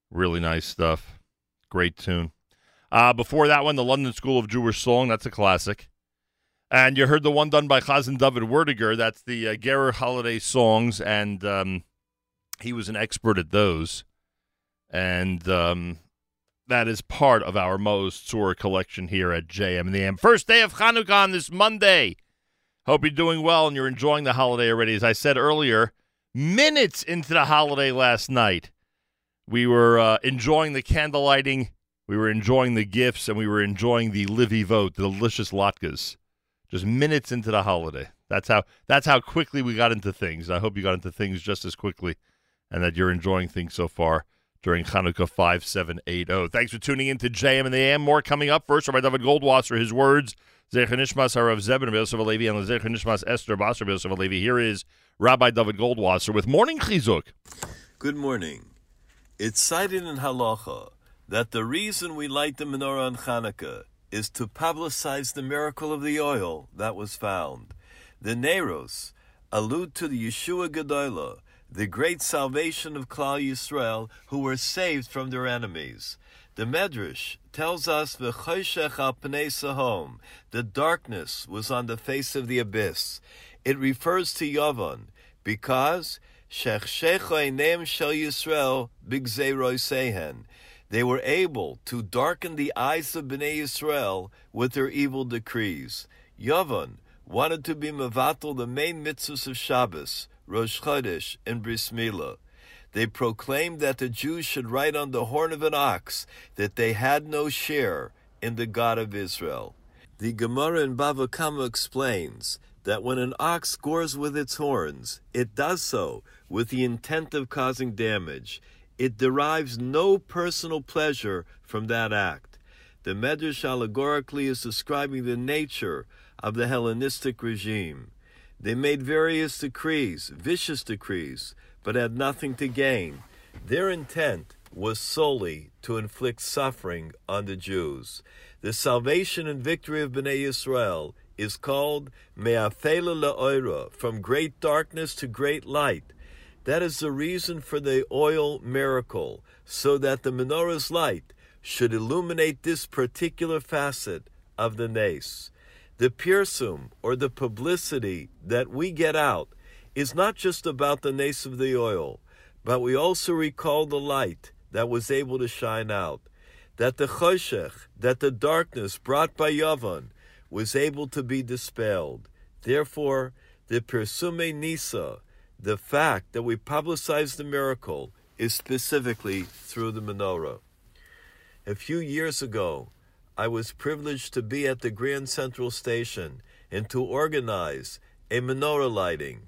B: Really nice stuff. Great tune. Uh, before that one, the London School of Jewish Song. That's a classic. And you heard the one done by Chazan David Werdyger. That's the uh, holiday songs, and um, he was an expert at those. And um, that is part of our Maoz Tzur collection here at JM in the AM. First day of Hanukkah on this Monday. Hope you're doing well and you're enjoying the holiday already. As I said earlier, minutes into the holiday last night, we were uh, enjoying the candle lighting, we were enjoying the gifts, and we were enjoying the levivot, the delicious latkes. Just minutes into the holiday. That's how that's how quickly we got into things. I hope you got into things just as quickly, and that you're enjoying things so far during Hanukkah 5780. Thanks for tuning in to JM in the AM. More coming up. First, Rabbi David Goldwasser, his words, Zecher Nishmas Harav Zebin Yosef Alevi and Zecher Esther Basar Alevi. Here is Rabbi David Goldwasser with Morning Chizuk.
P: Good morning. It's cited in Halacha that the reason we light the menorah on Hanukkah is to publicize the miracle of the oil that was found. The Neros allude to the Yeshua Gedolah, the great salvation of Klal Yisrael, who were saved from their enemies. The Medrash tells us the Choshech Sahom, the darkness was on the face of the abyss. It refers to Yavon because Shechshecha Enem Shel Yisrael. They were able to darken the eyes of Bnei Yisrael with their evil decrees. Yavon wanted to be Mavatal the main mitzvahs of Shabbos, Rosh Chodesh, and Bris Milah. They proclaimed that the Jews should ride on the horn of an ox, that they had no share in the God of Israel. The Gemara in Bava Kama explains that when an ox gores with its horns, it does so with the intent of causing damage. It derives no personal pleasure from that act. The Medrash allegorically is describing the nature of the Hellenistic regime. They made various decrees, vicious decrees, but had nothing to gain. Their intent was solely to inflict suffering on the Jews. The salvation and victory of Bnei Israel is called Me'afela La'oira, from great darkness to great light. That is the reason for the oil miracle, so that the menorah's light should illuminate this particular facet of the nace. The pirsum, or the publicity that we get out, is not just about the nace of the oil, but we also recall the light that was able to shine out, that the choshech, that the darkness brought by Yavan, was able to be dispelled. Therefore, the pirsume nisa, the fact that we publicize the miracle, is specifically through the menorah. A few years ago, I was privileged to be at the Grand Central Station and to organize a menorah lighting.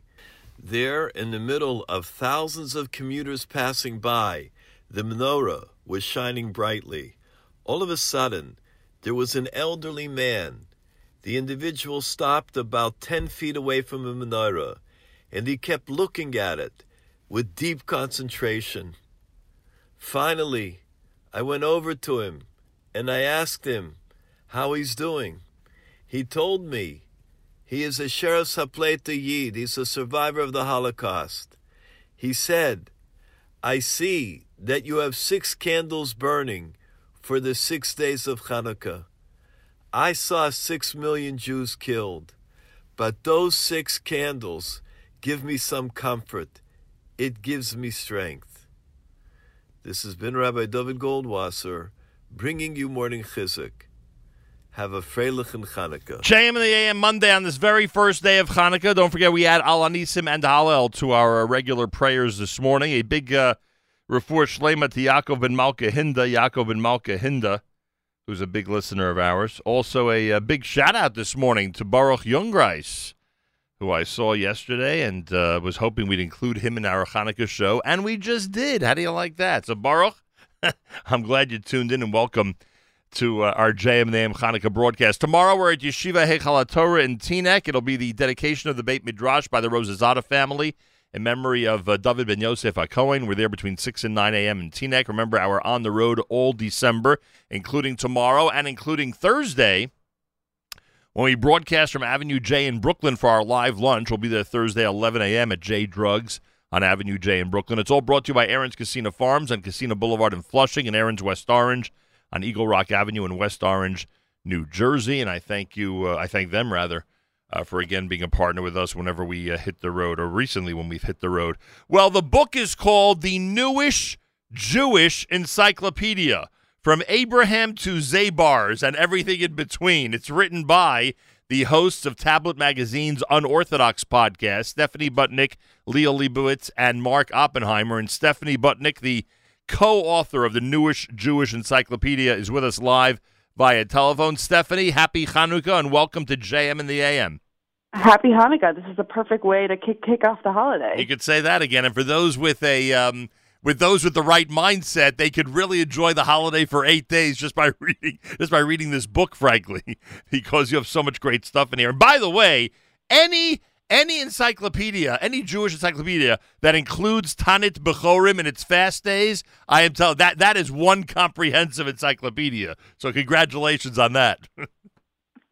P: There, in the middle of thousands of commuters passing by, the menorah was shining brightly. All of a sudden, there was an elderly man. The individual stopped about 10 feet away from the menorah, and he kept looking at it with deep concentration. Finally, I went over to him and I asked him how he's doing. He told me he is a Sheres Hapleta Yid. He's a survivor of the Holocaust. He said, I see that you have six candles burning for the six days of Hanukkah. I saw six million Jews killed, but those six candles give me some comfort it gives me strength. This has been Rabbi David Goldwasser bringing you Morning Chizuk. Have a Freilichen Chanukah.
B: JM in the AM Monday on this very first day of Chanukah. Don't forget we add Al Hanisim and Hallel to our uh, regular prayers this morning. A big uh, refuah shlema to Yaakov ben Malka Hinda, Yaakov ben Malka Hinda, who's a big listener of ours. Also a, uh big shout out this morning to Baruch Jungreis, who I saw yesterday and uh, was hoping we'd include him in our Hanukkah show, and we just did. How do you like that? So Baruch, I'm glad you tuned in and welcome to uh, our JM and Hanukkah broadcast. Tomorrow we're at Yeshiva Heichal Torah in Teaneck. It'll be the dedication of the Beit Midrash by the Rosazada family in memory of uh, David ben Yosef HaKohen. We're there between 6 and 9 a.m. in Teaneck. Remember, our on the road all December, including tomorrow and including Thursday. When we broadcast from Avenue J in Brooklyn for our live lunch, we'll be there Thursday 11 a.m. at J Drugs on Avenue J in Brooklyn. It's all brought to you by Aron's Kissena Farms on Kissena Boulevard in Flushing and Aron's West Orange on Eagle Rock Avenue in West Orange, New Jersey. And I thank you, uh, I thank them rather, uh, for again being a partner with us whenever we uh, hit the road, or recently when we've hit the road. Well, the book is called The Newish Jewish Encyclopedia From Abraham to Zabars and Everything in Between. It's written by the hosts of Tablet Magazine's Unorthodox podcast, Stephanie Butnick, Liel Leibovitz, and Mark Oppenheimer. And Stephanie Butnick, the co-author of the Newish Jewish Encyclopedia, is with us live via telephone. Stephanie, happy Hanukkah and welcome to JM in the AM.
Q: Happy Hanukkah. This is the perfect way to kick kick off the holiday.
B: You could say that again. And for those with a um, with those with the right mindset, they could really enjoy the holiday for eight days just by reading just by reading this book, frankly, because you have so much great stuff in here. And by the way, any any encyclopedia, any Jewish encyclopedia that includes Taanit Bechorim in its fast days, I am telling that that is one comprehensive encyclopedia. So congratulations on that.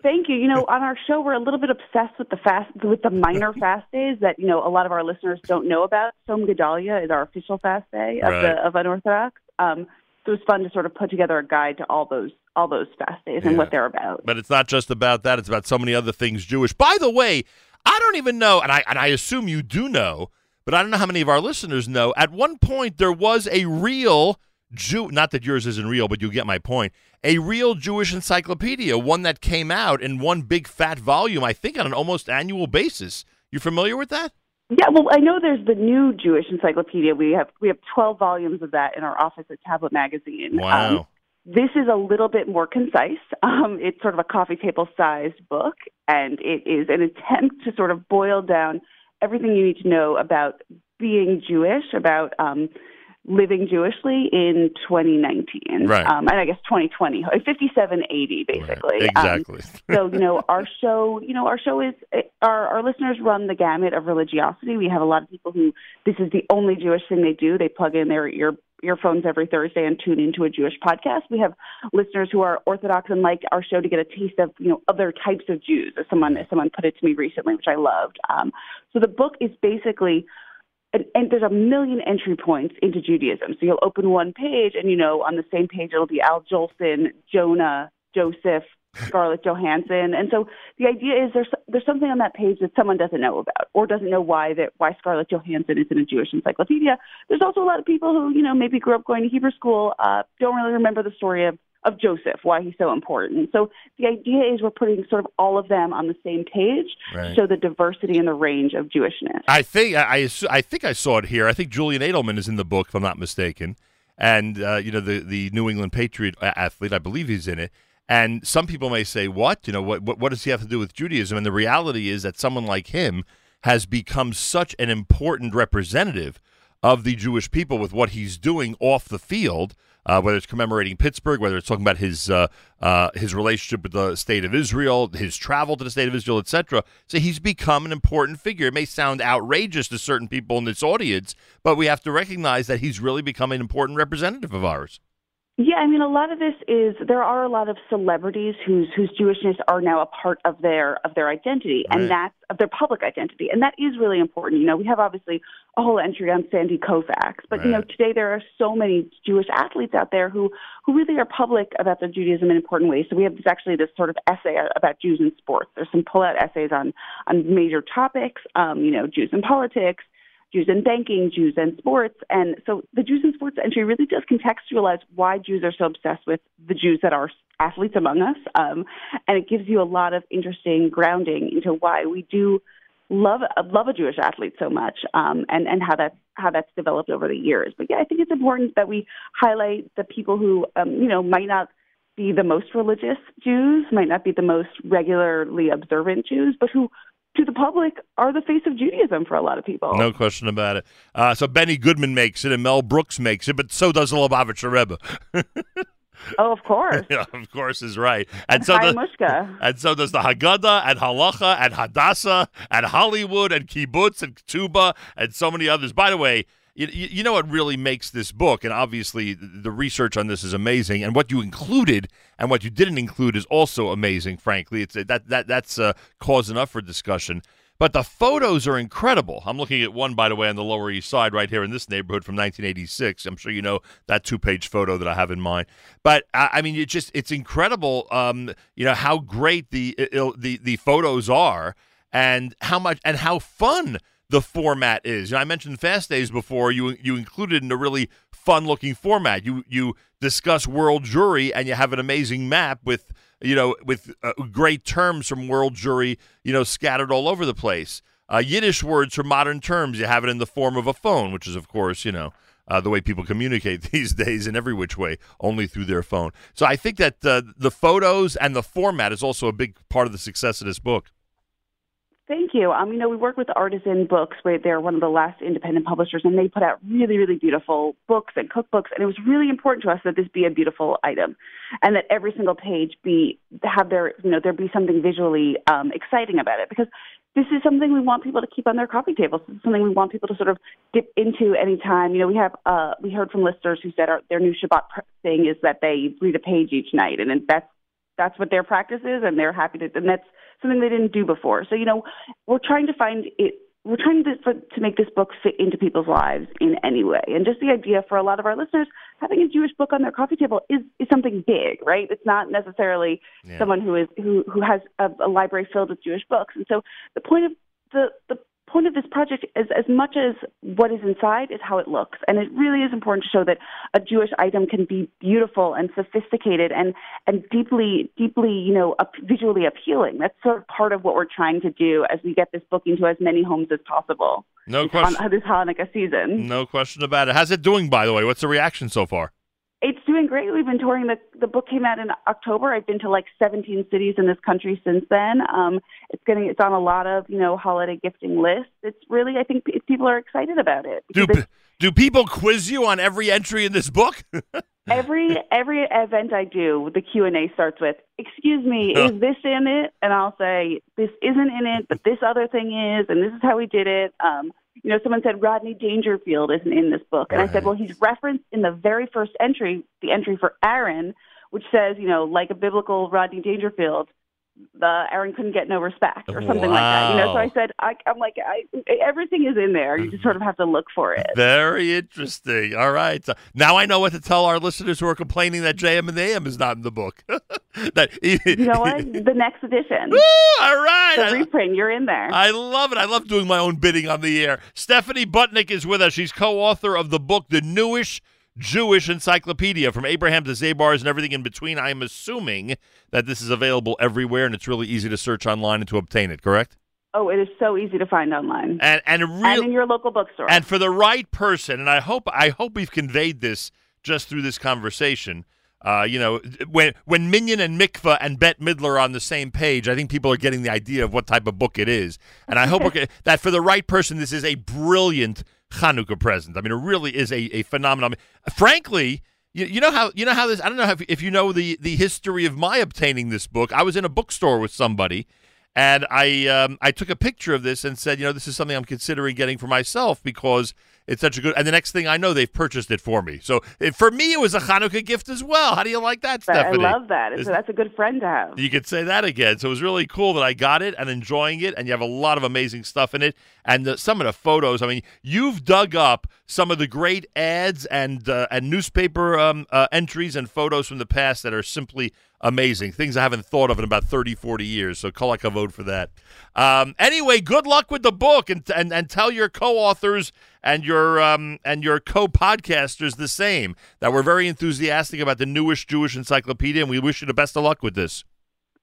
Q: Thank you. You know, on our show, we're a little bit obsessed with the fast, with the minor fast days that you know a lot of our listeners don't know about. Tzom Gedalia is our official fast day of
B: Right.
Q: the of Unorthodox. Um, so it was fun to sort of put together a guide to all those all those fast days and
B: Yeah.
Q: what they're about.
B: But it's not just about that; it's about so many other things Jewish. By the way, I don't even know, and I and I assume you do know, but I don't know how many of our listeners know. At one point, there was a real Jew. Not that yours isn't real, but you get my point. A real Jewish encyclopedia, one that came out in one big fat volume, I think, on an almost annual basis. You familiar with that?
Q: Yeah, well, I know there's the new Jewish encyclopedia. We have we have 12 volumes of that in our office at Tablet Magazine.
B: Wow.
Q: Um, this is a little bit more concise. Um, it's sort of a coffee table sized book, and it is an attempt to sort of boil down everything you need to know about being Jewish, about um, living Jewishly in 2019.
B: Right.
Q: Um, and I guess 2020, 5780, basically. Um,
B: Exactly.
Q: so you know our show you know our show is our our listeners run the gamut of religiosity we have a lot of people who this is the only jewish thing they do they plug in their ear earphones every thursday and tune into a jewish podcast we have listeners who are orthodox and like our show to get a taste of you know other types of jews as someone as someone put it to me recently which i loved um, so the book is basically and, and there's a million entry points into Judaism. So you'll open one page, and you know, on the same page it'll be Al Jolson, Jonah, Joseph, Scarlett Johansson, and so the idea is there's there's something on that page that someone doesn't know about, or doesn't know why that why Scarlett Johansson is in a Jewish encyclopedia. There's also a lot of people who you know maybe grew up going to Hebrew school, uh, don't really remember the story of of Joseph, why he's so important. So the idea is we're putting sort of all of them on the same page
B: Right.
Q: to show the diversity and the range of Jewishness.
B: I think I, I think I saw it here. I think Julian Edelman is in the book, if I'm not mistaken, and uh, you know the the New England Patriot athlete. I believe he's in it. And some people may say, "What? You know, what, what what does he have to do with Judaism?" And the reality is that someone like him has become such an important representative of the Jewish people with what he's doing off the field. Uh, whether it's commemorating Pittsburgh, whether it's talking about his uh, uh, his relationship with the state of Israel, his travel to the state of Israel, etc. So he's become an important figure. It may sound outrageous to certain people in this audience, but we have to recognize that he's really become an important representative of ours.
Q: Yeah, I mean, a lot of this is there are a lot of celebrities whose whose Jewishness are now a part of their of their identity,
R: Right.
Q: and that's of their public identity, and that is really important. You know, we have obviously a whole entry on Sandy Koufax, but you know, today there are so many Jewish athletes out there who who really are public about their Judaism in important ways. So we have this actually this sort of essay about Jews in sports. There's some pull out essays on on major topics. Um, you know, Jews in politics. Jews in banking, Jews in sports. And so the Jews in sports entry really does contextualize why Jews are so obsessed with the Jews that are athletes among us. Um, and it gives you a lot of interesting grounding into why we do love love a Jewish athlete so much, um, and and how that's how that's developed over the years. But yeah, I think it's important that we highlight the people who um, you know might not be the most religious Jews, might not be the most regularly observant Jews, but who to the public are the face of Judaism for a lot of people.
B: No question about it. Uh, so Benny Goodman makes it, and Mel Brooks makes it, but so does the Lubavitcher Rebbe.
Q: Oh, of course.
B: yeah, of course is right. And,
Q: And
B: so
Q: Chaim
B: the,
Q: Mushka.
B: and so does the Haggadah and Halacha and Hadassah and Hollywood and Kibbutz and Tuba and so many others. By the way, you, you know what really makes this book, and obviously the research on this is amazing, and what you included and what you didn't include is also amazing. Frankly, it's that that that's uh, cause enough for discussion. But the photos are incredible. I'm looking at one, by the way, on the Lower East Side, right here in this neighborhood from 1986. I'm sure you know that two-page photo that I have in mind. But I I mean, it just it's incredible. Um, you know how great the the the photos are, and how much and how fun the format is. You know, I mentioned Fast Days before. You you included in a really fun-looking format. You you discuss World Jewry, and you have an amazing map with you know with uh, great terms from World Jewry, you know, scattered all over the place. Uh, Yiddish words for modern terms. You have it in the form of a phone, which is, of course, you know, uh, the way people communicate these days in every which way, only through their phone. So I think that uh, the photos and the format is also a big part of the success of this book.
Q: Thank you. Um, you know, we work with Artisan Books, where they're one of the last independent publishers, and they put out really, really beautiful books and cookbooks. And it was really important to us that this be a beautiful item, and that every single page be have there, you know, there be something visually um, exciting about it, because this is something we want people to keep on their coffee tables. This is something we want people to sort of dip into anytime. You know, we have uh, we heard from listeners who said our, their new Shabbat thing is that they read a page each night, and that's that's what their practice is, and they're happy to, and that's something they didn't do before. So you know, we're trying to find it. We're trying to for, to make this book fit into people's lives in any way, and just the idea for a lot of our listeners having a Jewish book on their coffee table is is something big, right? It's not necessarily
R: Yeah.
Q: someone who is who who has a, a library filled with Jewish books, and so the point of the the point of this project is as much as what is inside is how it looks and it really is important to show that a jewish item can be beautiful and sophisticated and and deeply deeply you know ap- visually appealing that's sort of part of what we're trying to do as we get this book into as many homes as possible
B: No
Q: on this hanukkah season
B: No question about it. How's it doing, by the way? What's the reaction so far?
Q: It's doing great. We've been touring. The the book came out in October. I've been to like 17 cities in this country since then. Um, it's getting it's on a lot of you know holiday gifting lists. It's really I think p- people are excited about it.
B: Do p- do people quiz you on every entry in this book?
Q: every every event I do, the Q and A starts with, "Excuse me, is this in it?" And I'll say, "This isn't in it, but this other thing is, and this is how we did it." Um, you know, someone said Rodney Dangerfield isn't in this book, and I said, "Well, he's referenced in the very first entry, the entry for Aaron, which says, you know, like a biblical Rodney Dangerfield." The Aaron couldn't get no respect or something like that, you know. So I said, I, I'm like, I, everything is in there. You just sort of have to look for it.
B: Very interesting. All right. So now I know what to tell our listeners who are complaining that JM and AM is not in the book. that
Q: You know what? The next edition.
B: all right.
Q: The reprint, you're in there.
B: I love it. I love doing my own bidding on the air. Stephanie Butnick is with us. She's co-author of the book, The Newish Jewish Encyclopedia, from Abraham to Zabars and everything in between. I am assuming that this is available everywhere and it's really easy to search online and to obtain it. Correct?
Q: Oh, it is so easy to find online.
B: And and real,
Q: and in your local bookstore.
B: and for the right person, and I hope I hope we've conveyed this just through this conversation. Uh, you know, when when Minyan and Mikvah and Bette Midler are on the same page, I think people are getting the idea of what type of book it is. And I hope we're, that for the right person, this is a brilliant Hanukkah present. I mean, it really is a, a phenomenon. Frankly, you, you know how you know how this. I don't know if, if you know the the history of my obtaining this book. I was in a bookstore with somebody, and I um, I took a picture of this and said, you know, this is something I'm considering getting for myself because it's such a good. And the next thing I know, they've purchased it for me. So it, for me, it was a Hanukkah gift as well. How do you like that,
Q: But I love that. It's, that's a good friend to have.
B: you could say that again. So it was really cool that I got it and enjoying it, and you have a lot of amazing stuff in it. And the, some of the photos, I mean, you've dug up some of the great ads and uh, and newspaper um, uh, entries and photos from the past that are simply amazing. Things I haven't thought of in about 30, 40 years. So Kol hakavod for that. Um, anyway, good luck with the book, and and, and tell your co-authors and your um, and your co-podcasters the same that we're very enthusiastic about the newish Jewish encyclopedia, and we wish you the best of luck with this.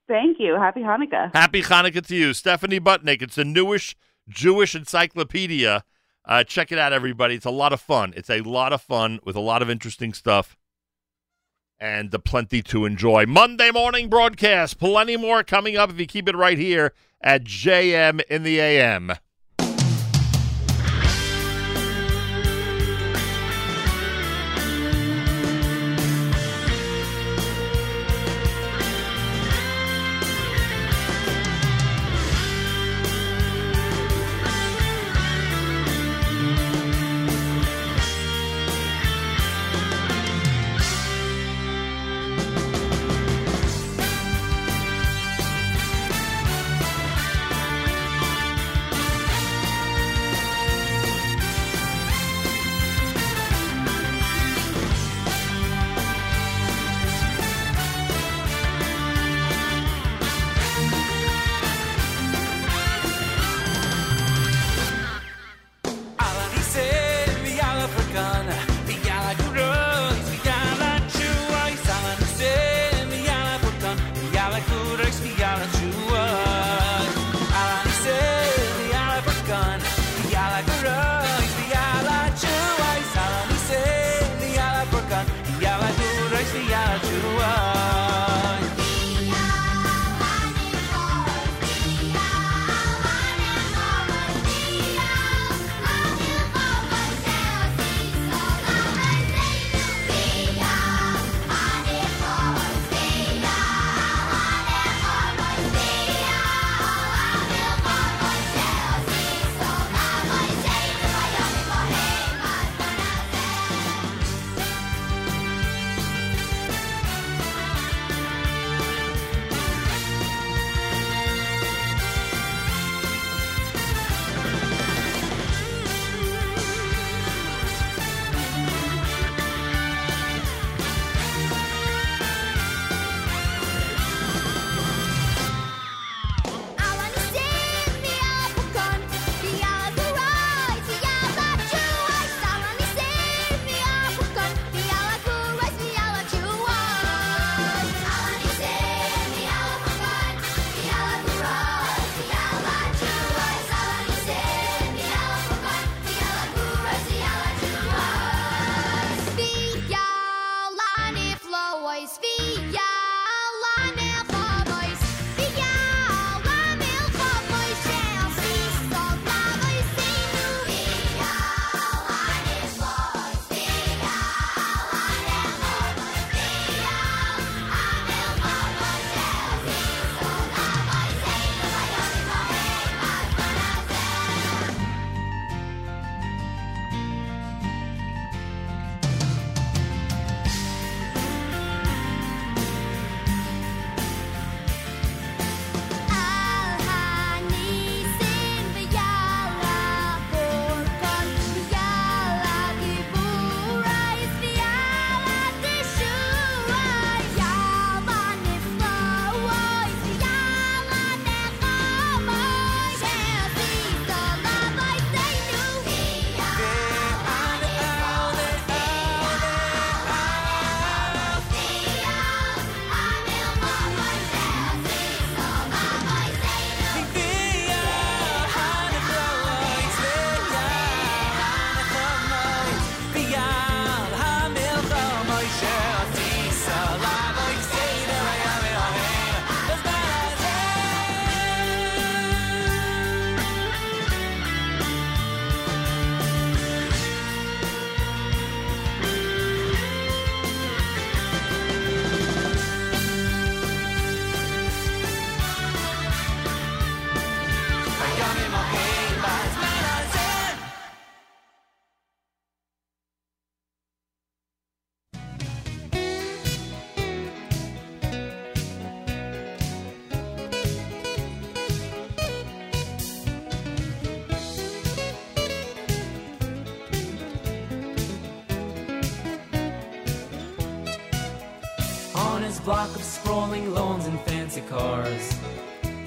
Q: Thank you. Happy Hanukkah.
B: Happy Hanukkah to you, Stephanie Butnick. It's the newish Jewish encyclopedia. Uh, check it out, everybody. It's a lot of fun. It's a lot of fun with a lot of interesting stuff and uh, plenty to enjoy. Monday morning broadcast. Plenty more coming up if you keep it right here at JM in the AM.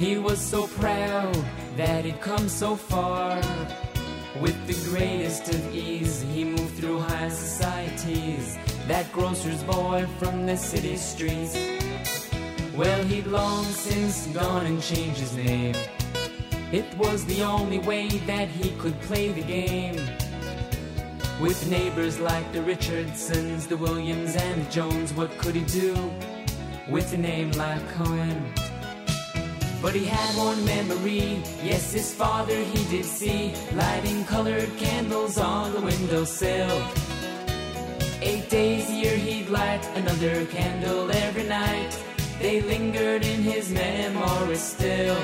S: He was so proud that he'd come so far. With the greatest of ease, he moved through high societies. That grocer's boy from the city streets. Well, he'd long since gone and changed his name. It was the only way that he could play the game. With neighbors like the Richardsons, the Williams, and the Jones, what could he do with a name like Cohen? But he had one memory, yes, his father he did see, lighting colored candles on the windowsill. Eight days a year he'd light another candle every night. They lingered in his memory still.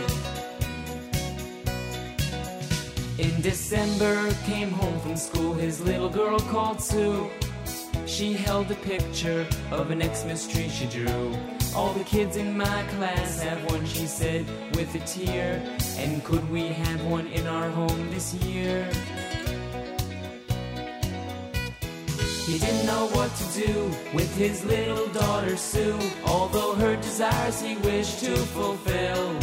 S: In December, came home from school, his little girl called Sue. She held a picture of an Xmas tree she drew. All the kids in my class have one, she said, with a tear. And could we have one in our home this year? He didn't know what to do with his little daughter Sue, although her desires he wished to fulfill.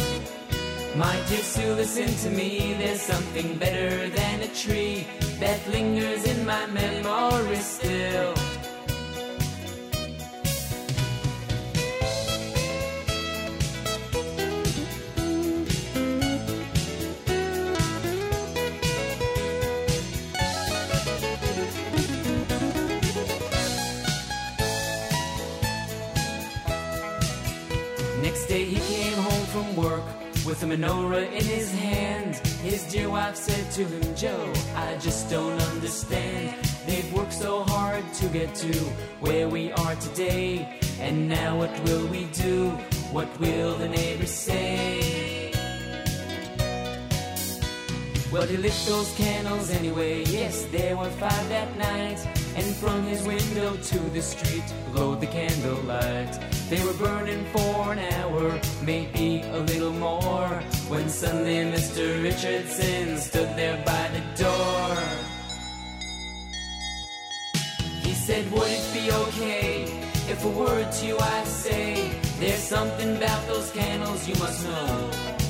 S: My dear Sue, listen to me, there's something better than a tree that lingers in my memory still. From work with a menorah in his hand. His dear wife said to him, Joe, I just don't understand. They've worked so hard to get to where we are today. And now what will we do? What will the neighbors say? Well, he lit those candles anyway. Yes, there were five that night. And from his window to the street glowed the candlelight. They were burning for an hour, maybe a little more. When suddenly Mr. Richardson stood there by the door. He said, Would it be okay if a word to you I say? There's something about those candles you must know.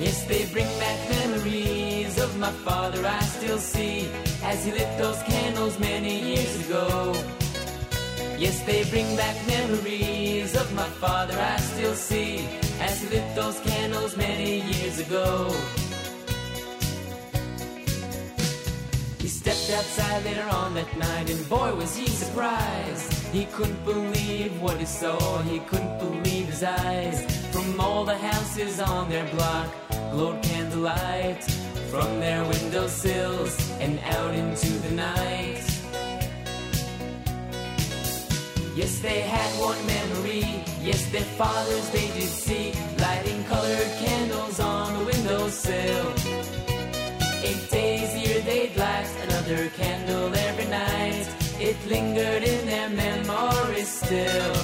S: Yes, they bring back memories of my father I still see as he lit those candles many years ago. Yes, they bring back memories of my father I still see as he lit those candles many years ago. He stepped outside later on that night, and boy, was he surprised. He couldn't believe what he saw, he couldn't believe his eyes. From all the houses on their block glowed candlelight from their windowsills and out into the night. Yes, they had one memory. Yes, their fathers they did see, lighting colored candles on the windowsill. Eight days a year they'd light another candle every night. It lingered in their memory still.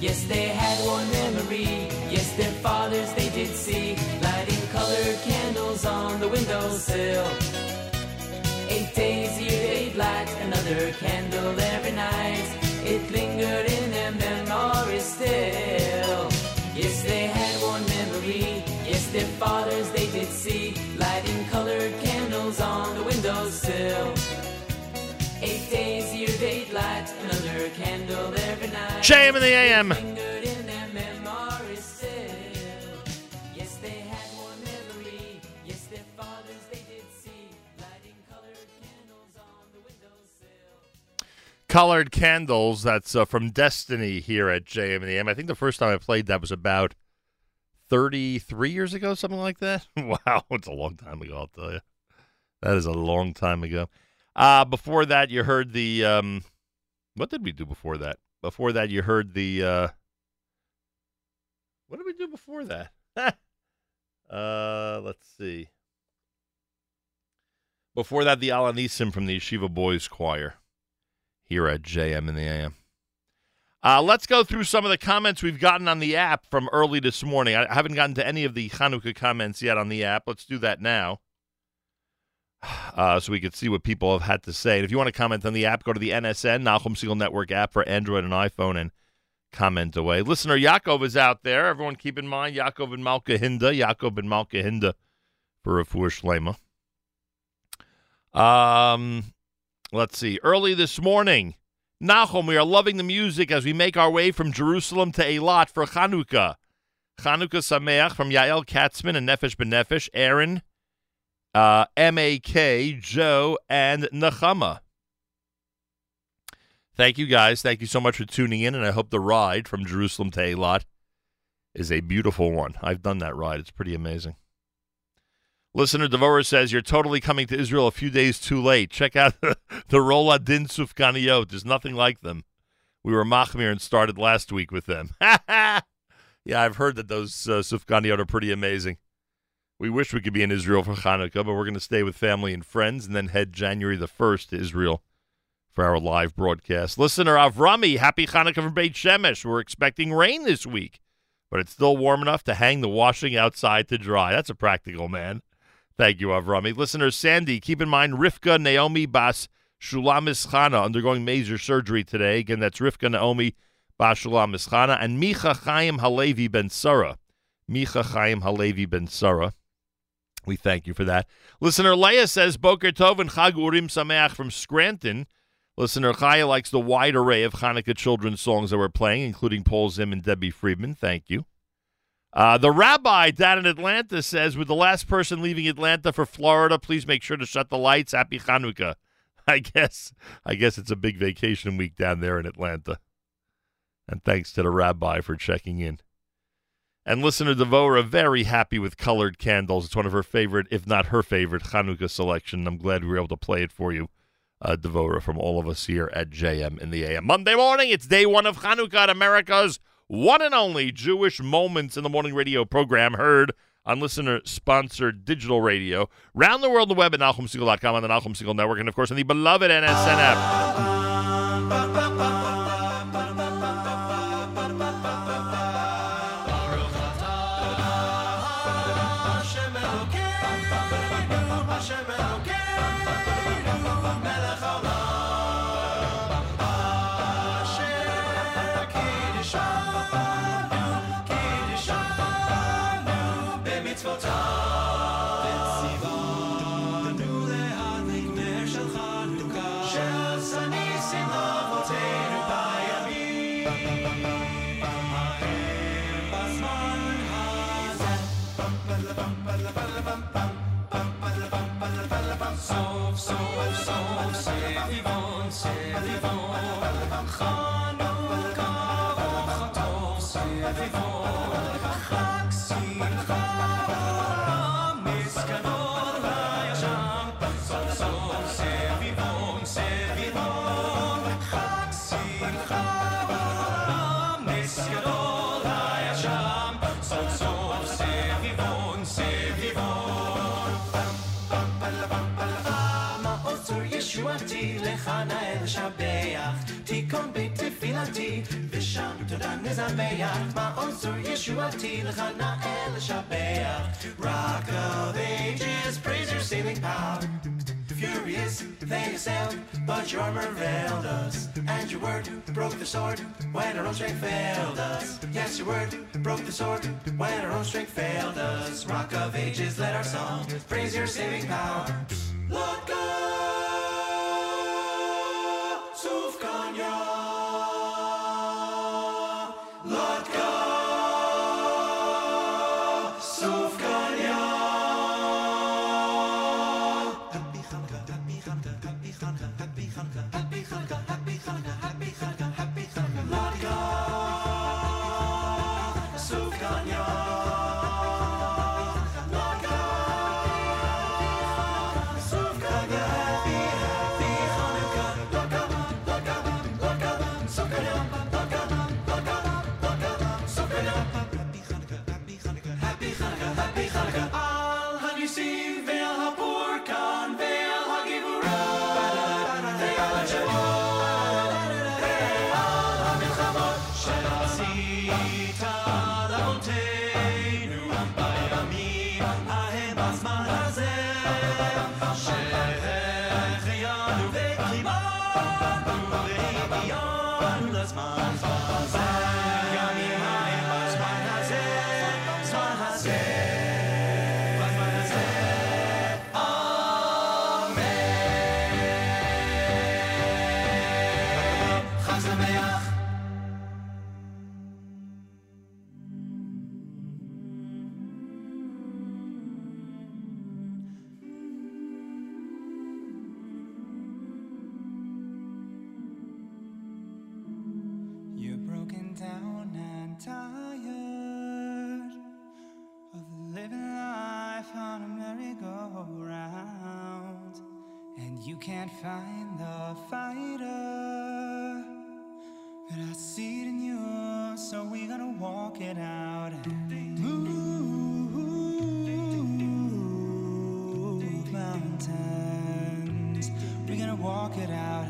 S: Yes, they had one memory. Yes, their fathers they did see, lighting colored candles on the windowsill. Eight days a year they'd light another candle every night. It lingered in candles on the
B: AM.
S: Colored Candles.
B: That's uh, from Destiny here at JM in the AM. I think the first time I played that was about 33 years ago, something like that. wow, it's a long time ago, I'll tell you. That is a long time ago. Uh, before that, you heard the. Um, what did we do before that? Before that, you heard the. Uh, what did we do before that? uh, let's see. Before that, the Al Hanisim from the Yeshiva Boys Choir here at JM in the AM. Uh, let's go through some of the comments we've gotten on the app from early this morning. I haven't gotten to any of the Hanukkah comments yet on the app. Let's do that now. Uh, so we could see what people have had to say. And if you want to comment on the app, go to the NSN, Nachum Segal Network app for Android and iPhone, and comment away. Listener Yaakov is out there. Everyone keep in mind Yaakov and Malka Hinda. Yaakov and Malka Hinda for Refuah Shlema. Um, let's see. Early this morning, Nachum, we are loving the music as we make our way from Jerusalem to Eilat for Chanukah. Chanukah Sameach from Yael Katzman and Nefesh Benefesh, Aaron, uh, M.A.K., Joe, and Nechama. Thank you guys. Thank you so much for tuning in, and I hope the ride from Jerusalem to Eilat is a beautiful one. I've done that ride. It's pretty amazing. Listener Devora says, You're totally coming to Israel a few days too late. Check out the, the Roladin Sufganiyot. There's nothing like them. We were Machmir and started last week with them. yeah, I've heard that those uh, Sufganiyot are pretty amazing. We wish we could be in Israel for Hanukkah, but we're going to stay with family and friends and then head January the 1st to Israel for our live broadcast. Listener Avrami, happy Hanukkah from Beit Shemesh. We're expecting rain this week, but it's still warm enough to hang the washing outside to dry. That's a practical man. Thank you, Avrami. Listener Sandy, keep in mind Rivka Naomi Bas Shulamis Chana undergoing major surgery today. Again, that's Rivka Naomi Bas Shulamis Chana and Micha Chaim Halevi Ben Sarah. Micha Chaim Halevi Ben Sarah. We thank you for that. Listener Leah says Boker Tov and Chag Urim Sameach from Scranton. Listener Chaya likes the wide array of Hanukkah children's songs that we're playing, including Paul Zim and Debbie Friedman. Thank you. Uh, the rabbi down in Atlanta says, with the last person leaving Atlanta for Florida, please make sure to shut the lights. Happy Hanukkah. I guess I guess it's a big vacation week down there in Atlanta. And thanks to the rabbi for checking in. And listener Devora, very happy with colored candles. It's one of her favorite, if not her favorite, Hanukkah selection. I'm glad we were able to play it for you, uh, Devora, from all of us here at JM in the AM. Monday morning, it's day one of Hanukkah at America's one and only Jewish Moments in the Morning radio program heard on listener-sponsored digital radio. Round the world the web at NachumSegal.com on the Nachum Segal Network, and of course on the beloved NSN app.
R: vivant. תודה נזמח מעוז ישועתי לך נאה לשבח Rock of ages praise your saving power Furious they assailed but your armor failed us and your word broke the sword when our own strength failed us yes your word broke the sword when our own strength failed us Rock of ages let our song praise your saving power Lord God, Sufganya. Find the fighter. But I see it in you So we're gonna walk it out and move mountains. We're gonna walk it out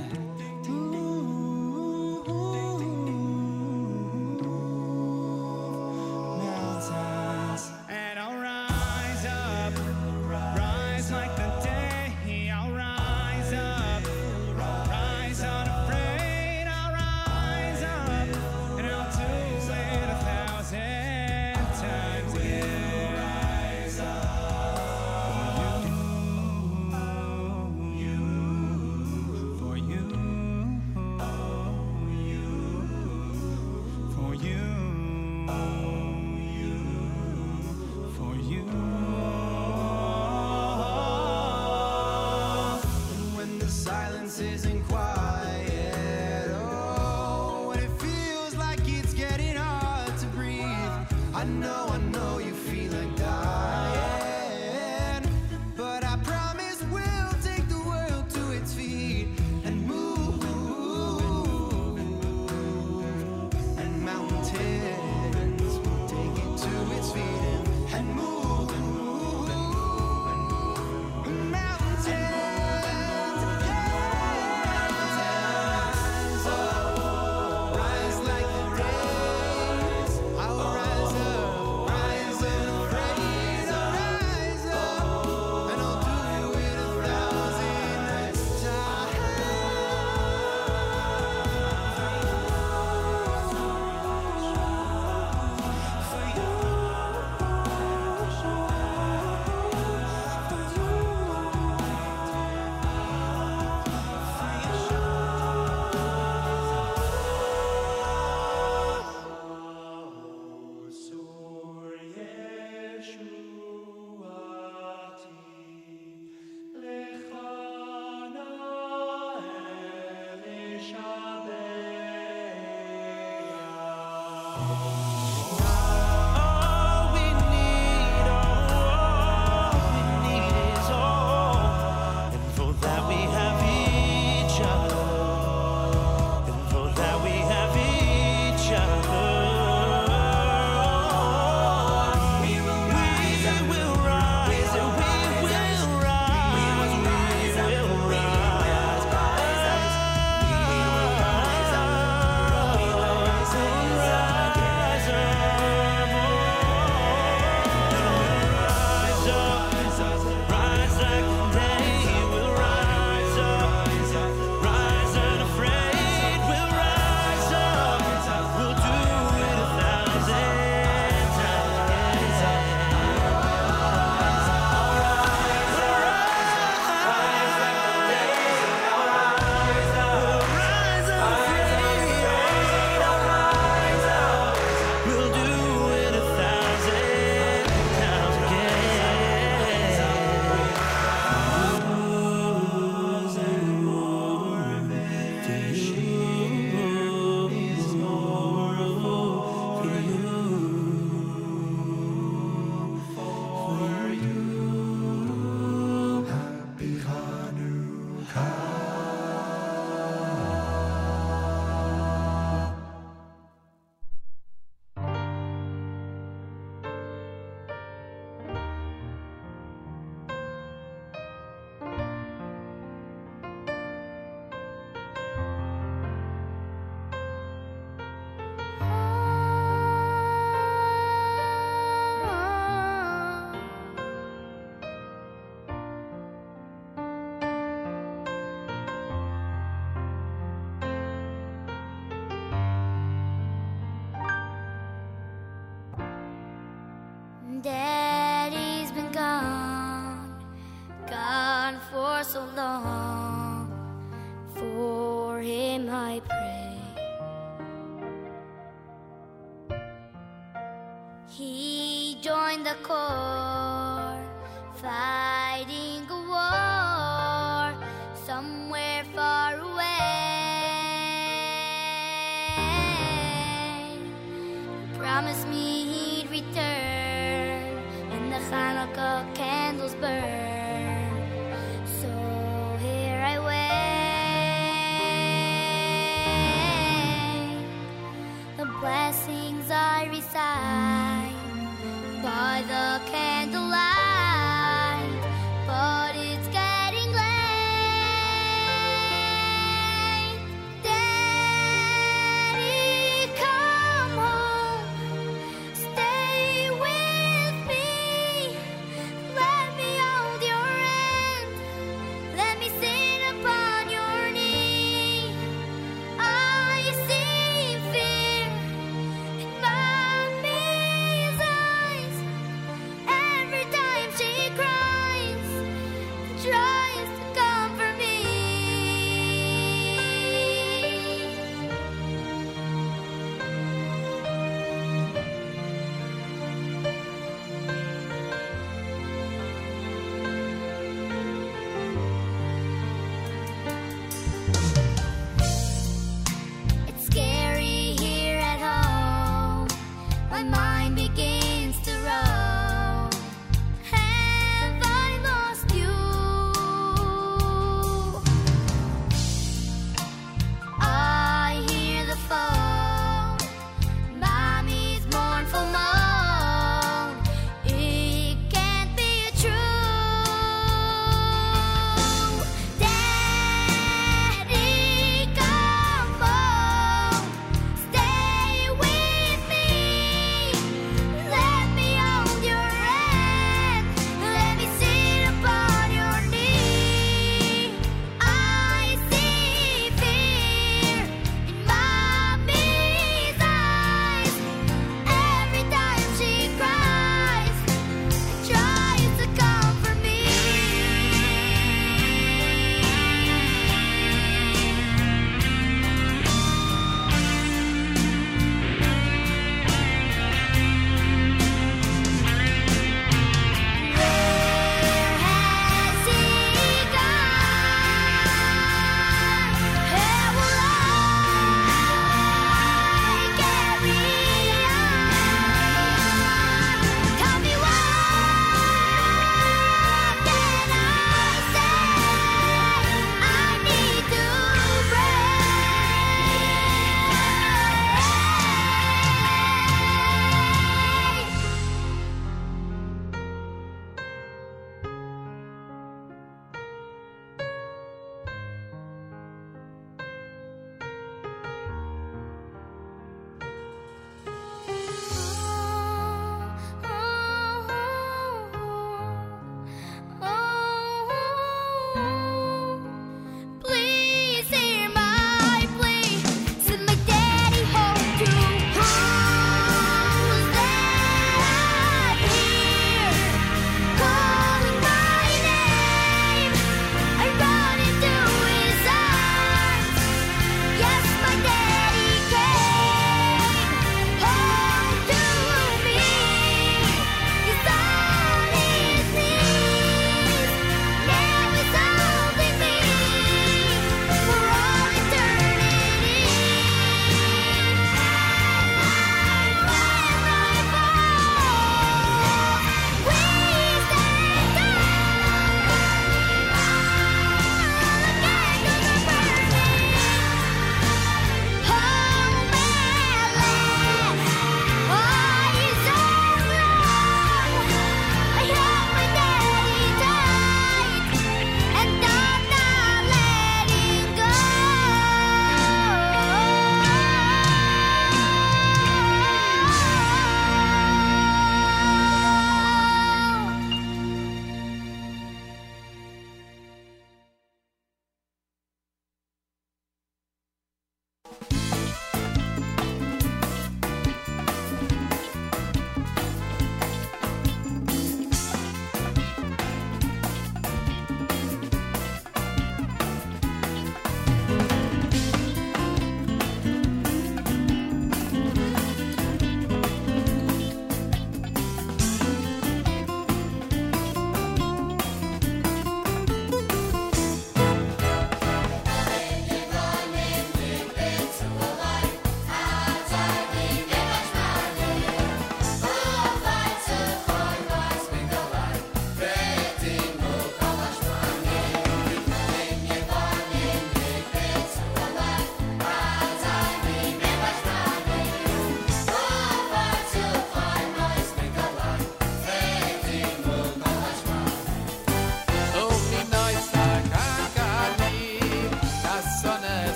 R: Oh.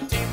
T: Mikalai.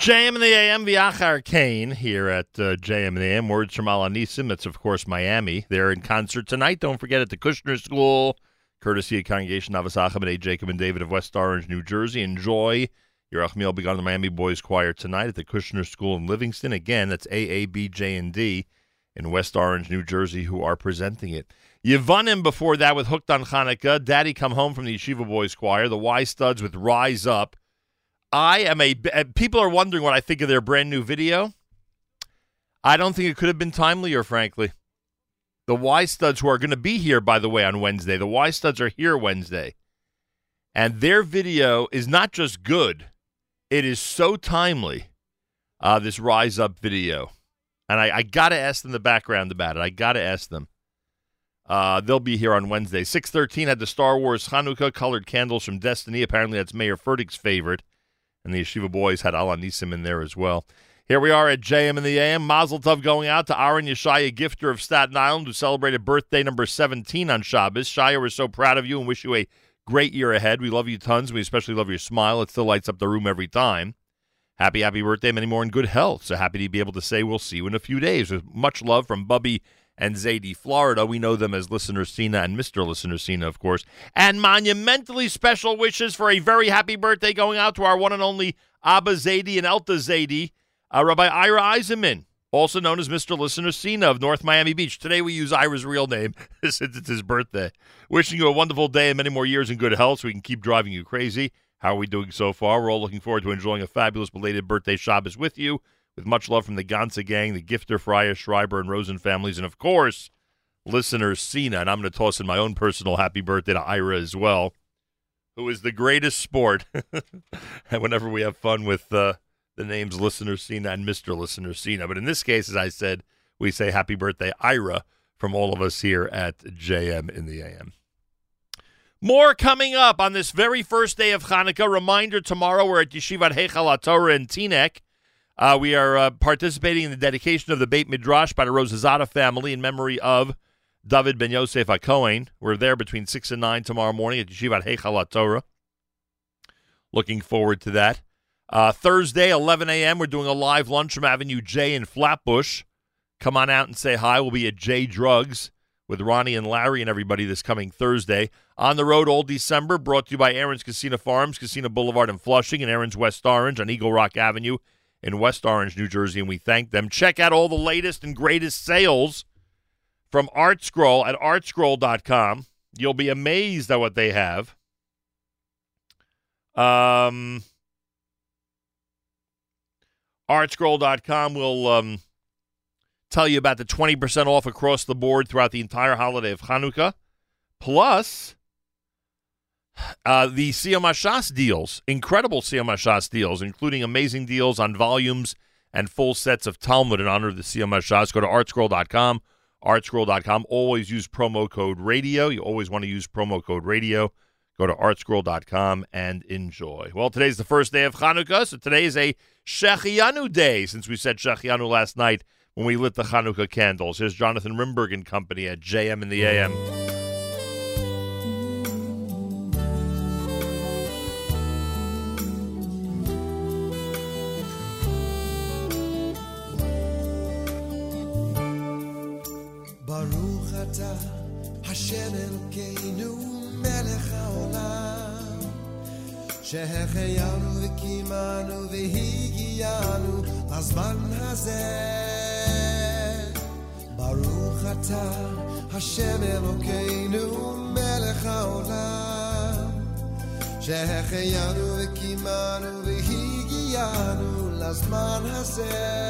B: JM and the AM, Viachar Kane here at uh, JM and the AM. Words from Al Hanisim. That's, of course, Miami. They're in concert tonight. Don't forget at the Kushner School, courtesy of Congregation Ahavas Achim and A. Jacob and David of West Orange, New Jersey. Enjoy Yerachmiel Begun the Miami Boys Choir tonight at the Kushner School in Livingston. Again, that's AABJ and D in West Orange, New Jersey, who are presenting it. Yevanim before that with Hooked on Hanukkah. Daddy Come Home from the Yeshiva Boys Choir. The Y Studs with Rise Up. I am a. People are wondering what I think of their brand new video. I don't think it could have been timelier, frankly. The Y Studs, who are going to be here, by the way, on Wednesday, the Y Studs are here Wednesday. And their video is not just good, it is so timely, uh, this Rise Up video. And I, I got to ask them the background about it. I got to ask them. Uh, they'll be here on Wednesday. 613 had the Star Wars Hanukkah colored candles from Destiny. Apparently, that's Mayor Furtick's favorite. And the Yeshiva boys had Al Hanisim in there as well. Here we are at JM in the AM. Mazel Tov going out to Aaron Yeshaya Gifter of Staten Island, who celebrated birthday number 17 on Shabbos. Shaya, we're so proud of you and wish you a great year ahead. We love you tons. We especially love your smile. It still lights up the room every time. Happy, happy birthday, many more in good health. So happy to be able to say we'll see you in a few days. With much love from Bubby and Zadie, Florida. We know them as Listener Cena and Mr. Listener Cena, of course. And monumentally special wishes for a very happy birthday going out to our one and only Abba Zadie and Elta Zadie, uh, Rabbi Ira Eisenman, also known as Mr. Listener Cena of North Miami Beach. Today we use Ira's real name since it's his birthday. Wishing you a wonderful day and many more years in good health so we can keep driving you crazy. How are we doing so far? We're all looking forward to enjoying a fabulous belated birthday Shabbos with you. With much love from the Gansa gang, the Gifter, Fryer, Schreiber, and Rosen families, and of course, listener Cena. And I'm going to toss in my own personal happy birthday to Ira as well, who is the greatest sport. and whenever we have fun with uh, the names Listener Cena and Mr. Listener Cena. But in this case, as I said, we say happy birthday, Ira, from all of us here at JM in the AM. More coming up on this very first day of Hanukkah. Reminder tomorrow we're at Yeshivat Heichal Torah in Teaneck. Uh, we are uh, participating in the dedication of the Beit Midrash by the Rosazada family in memory of David Ben Yosef HaKohen. We're there between 6 and 9 tomorrow morning at Yeshivat Heichal Torah. Looking forward to that. Uh, Thursday, 11 a.m., we're doing a live lunch from Avenue J in Flatbush. Come on out and say hi. We'll be at J Drugs with Ronnie and Larry and everybody this coming Thursday. On the road all December, brought to you by Aron's Kissena Farms, Kissena Boulevard in Flushing, and Aron's West Orange on Eagle Rock Avenue in West Orange, New Jersey, and we thank them. Check out all the latest and greatest sales from ArtScroll at artscroll.com. You'll be amazed at what they have. Um, artscroll.com will um, tell you about the 20% off across the board throughout the entire holiday of Hanukkah. Plus, uh, the Hashas deals, incredible Hashas deals, including amazing deals on volumes and full sets of Talmud in honor of the Hashas. Go to artscroll.com, artscroll.com. Always use promo code radio. You always want to use promo code radio. Go to artscroll.com and enjoy. Well, today's the first day of Hanukkah, so today is a Shehechianu day, since we said Shehechianu last night when we lit the Hanukkah candles. Here's Jonathan Rimberg and company at JM in the AM.
F: השם אלוקינו, מלך העולם, שהחיינו וקיימנו והגיענו לזמן הזה. ברוך אתה, השם אלוקינו, מלך העולם, שהחיינו וקיימנו והגיענו לזמן הזה.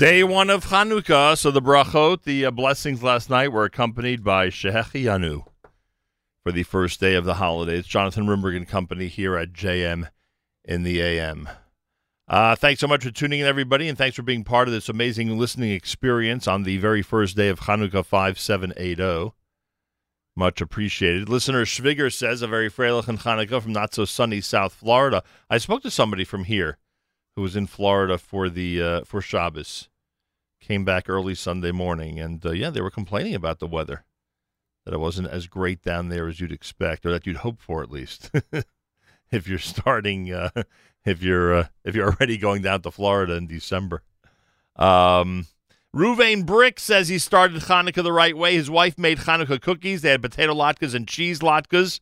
B: Day one of Hanukkah, so the brachot, the uh, blessings last night were accompanied by Shehechianu for the first day of the holidays. Jonathan Rimberg and Company here at JM in the AM. Uh, thanks so much for tuning in, everybody, and thanks for being part of this amazing listening experience on the very first day of Hanukkah 5780. Much appreciated. Listener Schwiger says, a very freilich and Hanukkah from not so sunny South Florida. I spoke to somebody from here who was in Florida for the uh, for Shabbos. Came back early Sunday morning, and uh, yeah, they were complaining about the weather, that it wasn't as great down there as you'd expect, or that you'd hope for at least. if you're starting, uh, if you're uh, if you're already going down to Florida in December. Um, Ruvain Brick says he started Hanukkah the right way. His wife made Hanukkah cookies. They had potato latkes and cheese latkes.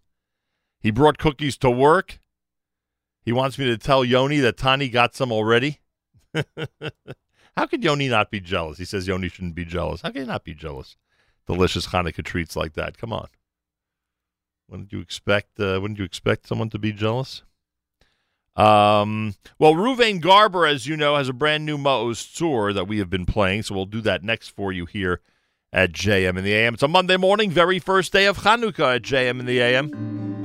B: He brought cookies to work. He wants me to tell Yoni that Tani got some already. How could Yoni not be jealous? He says Yoni shouldn't be jealous. How can he not be jealous? Delicious Hanukkah treats like that. Come on. Wouldn't you expect? Uh, wouldn't you expect someone to be jealous? Um, well, Ruvain Garber, as you know, has a brand new Maoz Tzur that we have been playing, so we'll do that next for you here at JM in the AM. It's a Monday morning, very first day of Hanukkah at JM in the AM.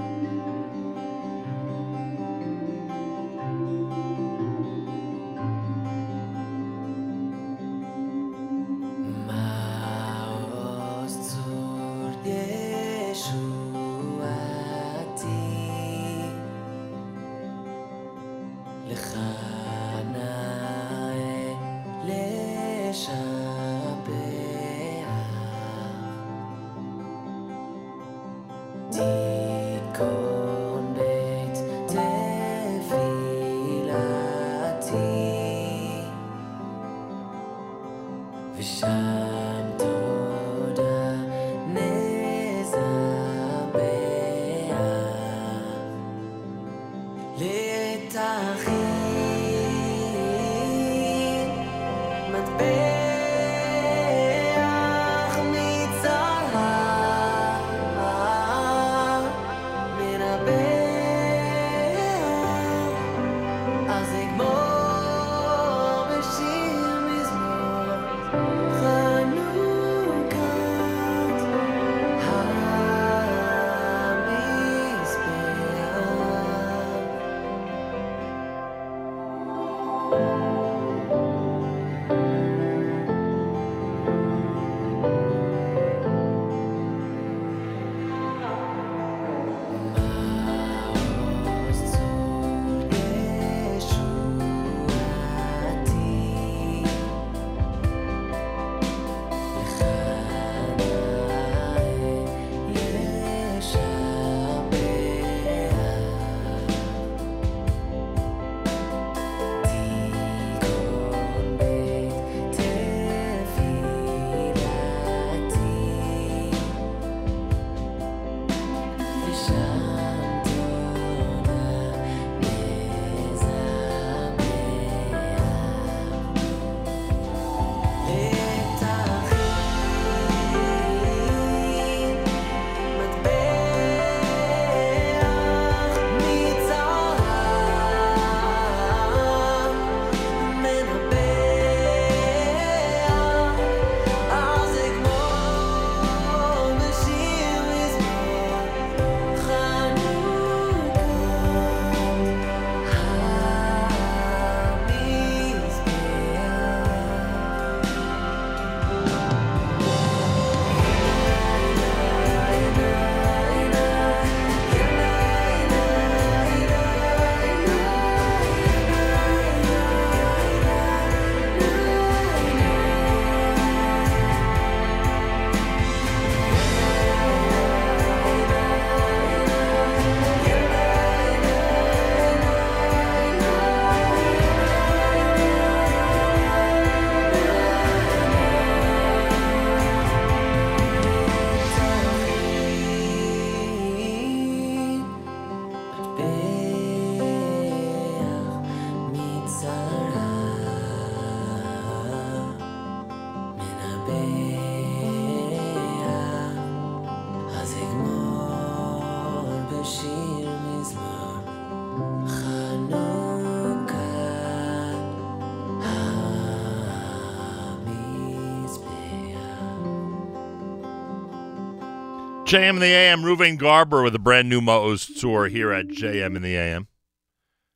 B: JM in the AM, Ruven Garber with a brand new Maoz Tzur here at JM in the AM.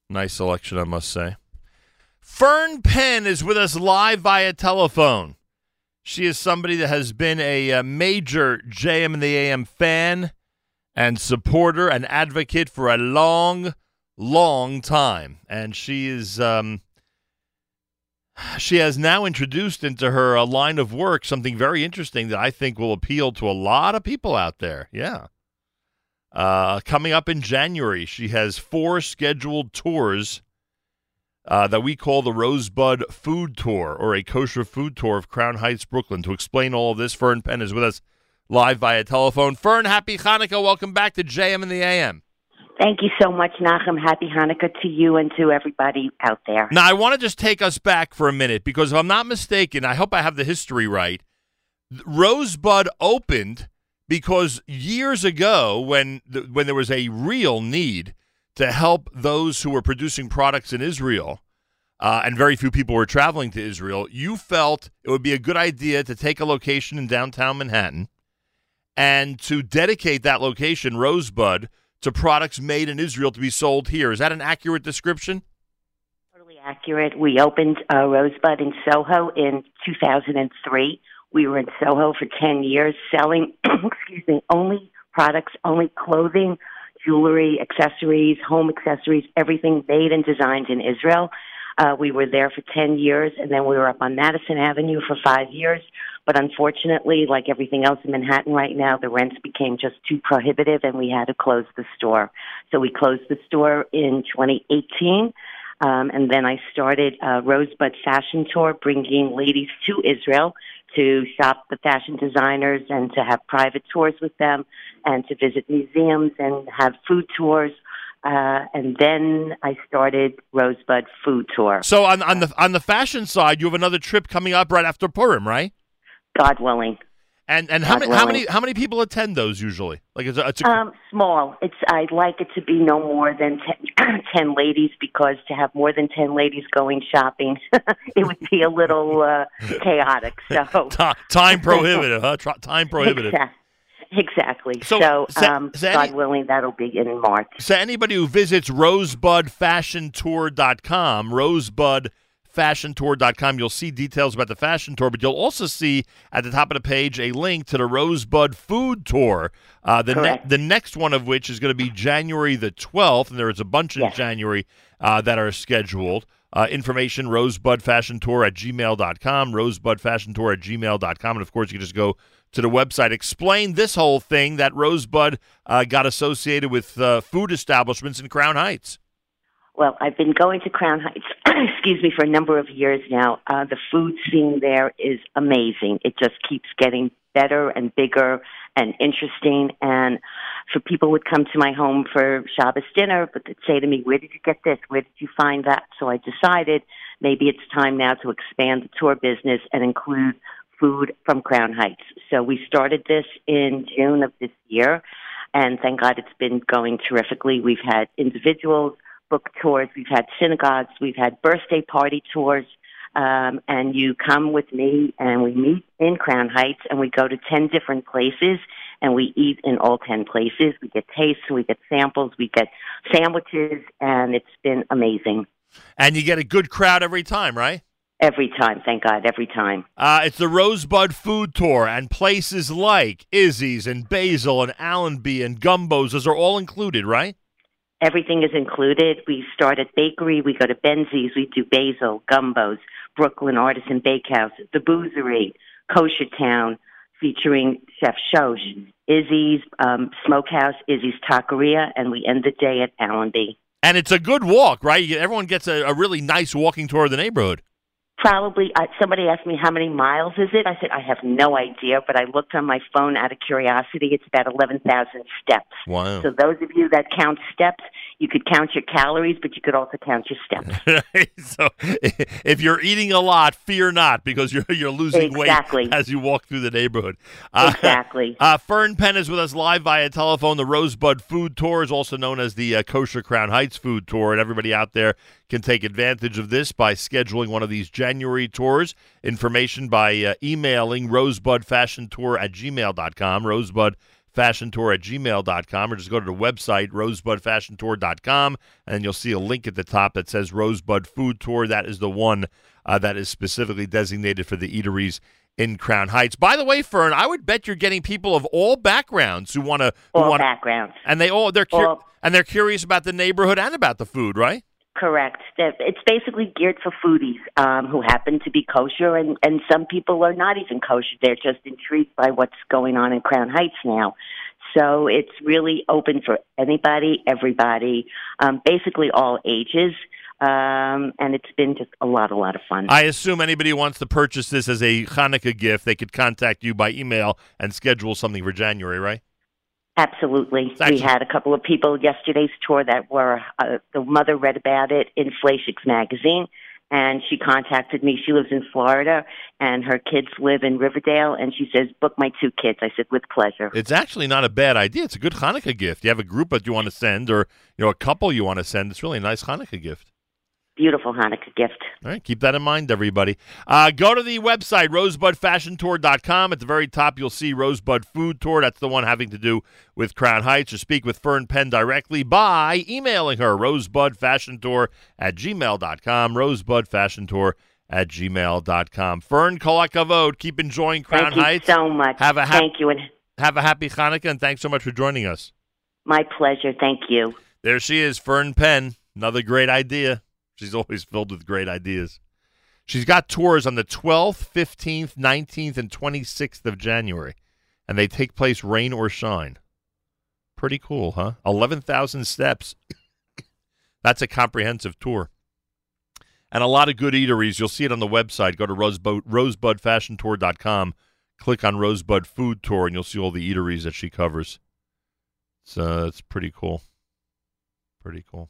B: Nice selection, I must say. Fern Penn is with us live via telephone. She is somebody that has been a, uh major JM in the AM fan and supporter and advocate for a long, long time. And she is um, she has now introduced into her a line of work something very interesting that I think will appeal to a lot of people out there. Yeah. Uh, coming up in January, she has four scheduled tours uh, that we call the Rosebud Food Tour or a kosher food tour of Crown Heights, Brooklyn. To explain all of this, Fern Penn is with us live via telephone. Fern, happy Hanukkah. Welcome back to JM in the AM.
U: Thank you so much, Nachum. Happy Hanukkah to you and to everybody out there.
B: Now, I want to just take us back for a minute because if I'm not mistaken, I hope I have the history right. Rosebud opened because years ago, when the, when there was a real need to help those who were producing products in Israel, uh, and very few people were traveling to Israel, you felt it would be a good idea to take a location in downtown Manhattan and to dedicate that location, Rosebud, to products made in Israel to be sold here. Is that an accurate description?
U: Totally accurate. We opened uh, Rosebud in Soho in 2003. We were in Soho for 10 years selling, excuse me, only products, only clothing, jewelry, accessories, home accessories, everything made and designed in Israel. Uh, we were there for 10 years, and then we were up on Madison Avenue for five years. But unfortunately, like everything else in Manhattan right now, the rents became just too prohibitive, and we had to close the store. So we closed the store in 2018. Um, and then I started a Rosebud Fashion Tour, bringing ladies to Israel to shop the fashion designers and to have private tours with them and to visit museums and have food tours. Uh, and then I started Rosebud Food Tour.
B: So on on the on the fashion side, you have another trip coming up right after Purim, right?
U: God willing.
B: And and how
U: God
B: many how many how many people attend those usually? Like it's a, it's a
U: Um, small. It's I'd like it to be no more than ten, 10 ladies because to have more than ten ladies going shopping, it would be a little uh, chaotic. So
B: ti- time prohibitive, huh? Time prohibitive.
U: Exact- Exactly.
B: So,
U: um,
B: sa-
U: God
B: any-
U: willing, that'll be in March.
B: So anybody who visits rosebudfashiontour.com, rosebudfashiontour.com, you'll see details about the fashion tour, but you'll also see at the top of the page a link to the Rosebud Food Tour. Uh, the, ne- the next one of which is going to be January the 12th, and there is a bunch in
U: Yes.
B: January uh, that are scheduled. Uh, information, rosebudfashiontour at gmail.com, rosebudfashiontour at gmail.com. And of course, you can just go to the website. Explain this whole thing that Rosebud uh, got associated with uh, food establishments in Crown Heights.
U: Well, I've been going to Crown Heights, excuse me, for a number of years now. Uh, the food scene there is amazing. It just keeps getting better and bigger and interesting. And for people would come to my home for Shabbos dinner, but they'd say to me, "Where did you get this? Where did you find that?" So I decided maybe it's time now to expand the tour business and include food from Crown Heights. So we started this in June of this year, and thank God it's been going terrifically. We've had individuals book tours, we've had synagogues, we've had birthday party tours. Um, and you come with me and we meet in Crown Heights and we go to 10 different places and we eat in all 10 places. We get tastes, we get samples, we get sandwiches, and it's been amazing.
B: And you get a good crowd every time, right?
U: Every time, thank God, every time.
B: Uh, it's the Rosebud Food Tour, and places like Izzy's and Basil and Allenby and Gumbo's, those are all included, right?
U: Everything is included. We start at bakery. We go to Benzies. We do basil, gumbos, Brooklyn Artisan Bakehouse, the Boozery, Kosher Town, featuring Chef Shosh, Izzy's um, Smokehouse, Izzy's Taqueria, and we end the day at Allenby.
B: And it's a good walk, right? Everyone gets a, a really nice walking tour of the neighborhood.
U: Probably, uh, somebody asked me how many miles is it. I said I have no idea, but I looked on my phone out of curiosity. It's about eleven thousand steps.
B: Wow.
U: So those of you that count steps, you could count your calories, but you could also count your steps.
B: so if you're eating a lot, fear not because you're you're losing
U: Exactly.
B: weight as you walk through the neighborhood. Uh,
U: Exactly.
B: Uh, Fern Penn is with us live via telephone. The Rosebud Food Tour is also known as the uh, Kosher Crown Heights Food Tour, and everybody out there can take advantage of this by scheduling one of these January tours. Information by uh, emailing rosebudfashiontour at gmail.com, rosebud rosebudfashiontour at gmail.com or just go to the website, rosebudfashiontour.com, and you'll see a link at the top that says Rosebud Food Tour. That is the one uh, that is specifically designated for the eateries in Crown Heights. By the way, Fern, I would bet you're getting people of all backgrounds who want to
U: All
B: wanna,
U: backgrounds.
B: and they all they're cur-
U: All-
B: and they're curious about the neighborhood and about the food, right?
U: Correct. It's basically geared for foodies um, who happen to be kosher, and, and some people are not even kosher. They're just intrigued by what's going on in Crown Heights now. So it's really open for anybody, everybody, um, basically all ages. Um, and it's been just a lot, a lot of fun.
B: I assume anybody who wants to purchase this as a Hanukkah gift, they could contact you by email and schedule something for January, right?
U: Absolutely.
B: Thank
U: we had a couple of people yesterday's tour that were, uh, the mother read about it in Flashix magazine, and she contacted me. She lives in Florida, and her kids live in Riverdale, and she says, book my two kids. I said, with pleasure.
B: It's actually not a bad idea. It's a good Hanukkah gift. You have a group that you want to send, or you know, a couple you want to send. It's really a nice Hanukkah gift.
U: Beautiful Hanukkah gift.
B: All right, keep that in mind, everybody. Uh, go to the website, rosebudfashiontour.com. At the very top, you'll see Rosebud Food Tour. That's the one having to do with Crown Heights. Or speak with Fern Penn directly by emailing her, rosebudfashiontour at gmail.com, rosebudfashiontour at gmail.com. Fern Kol hakavod, keep enjoying Crown Heights.
U: Thank you so much.
B: Have a hap-
U: Thank you, and
B: Have a happy Hanukkah, and thanks so much for joining us.
U: my pleasure. Thank you.
B: There she is, Fern Penn. Another great idea. She's always filled with great ideas. She's got tours on the 12th, 15th, 19th, and 26th of January, and they take place rain or shine. Pretty cool, huh? 11,000 steps. That's a comprehensive tour. And a lot of good eateries. You'll see it on the website. Go to rosebud, rosebudfashiontour.com, click on Rosebud Food Tour, and you'll see all the eateries that she covers. Uh, it's pretty cool. Pretty cool.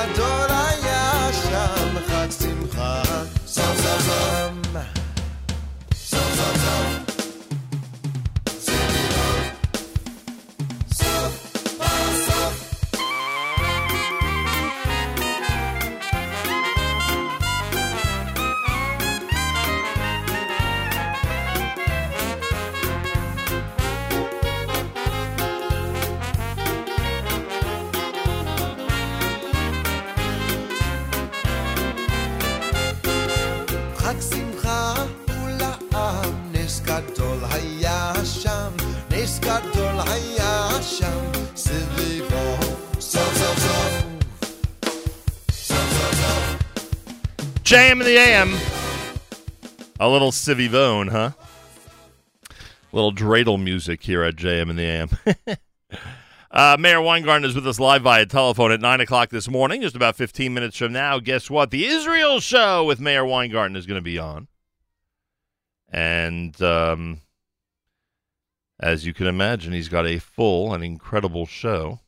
B: I don't the AM. A little Sevivon, huh? A little dreidel music here at JM in the AM. uh, Meir Weingarten is with us live via telephone at 9 o'clock this morning, just about 15 minutes from now. Guess what? The Israel show with Meir Weingarten is going to be on. And um, as you can imagine, he's got a full and incredible show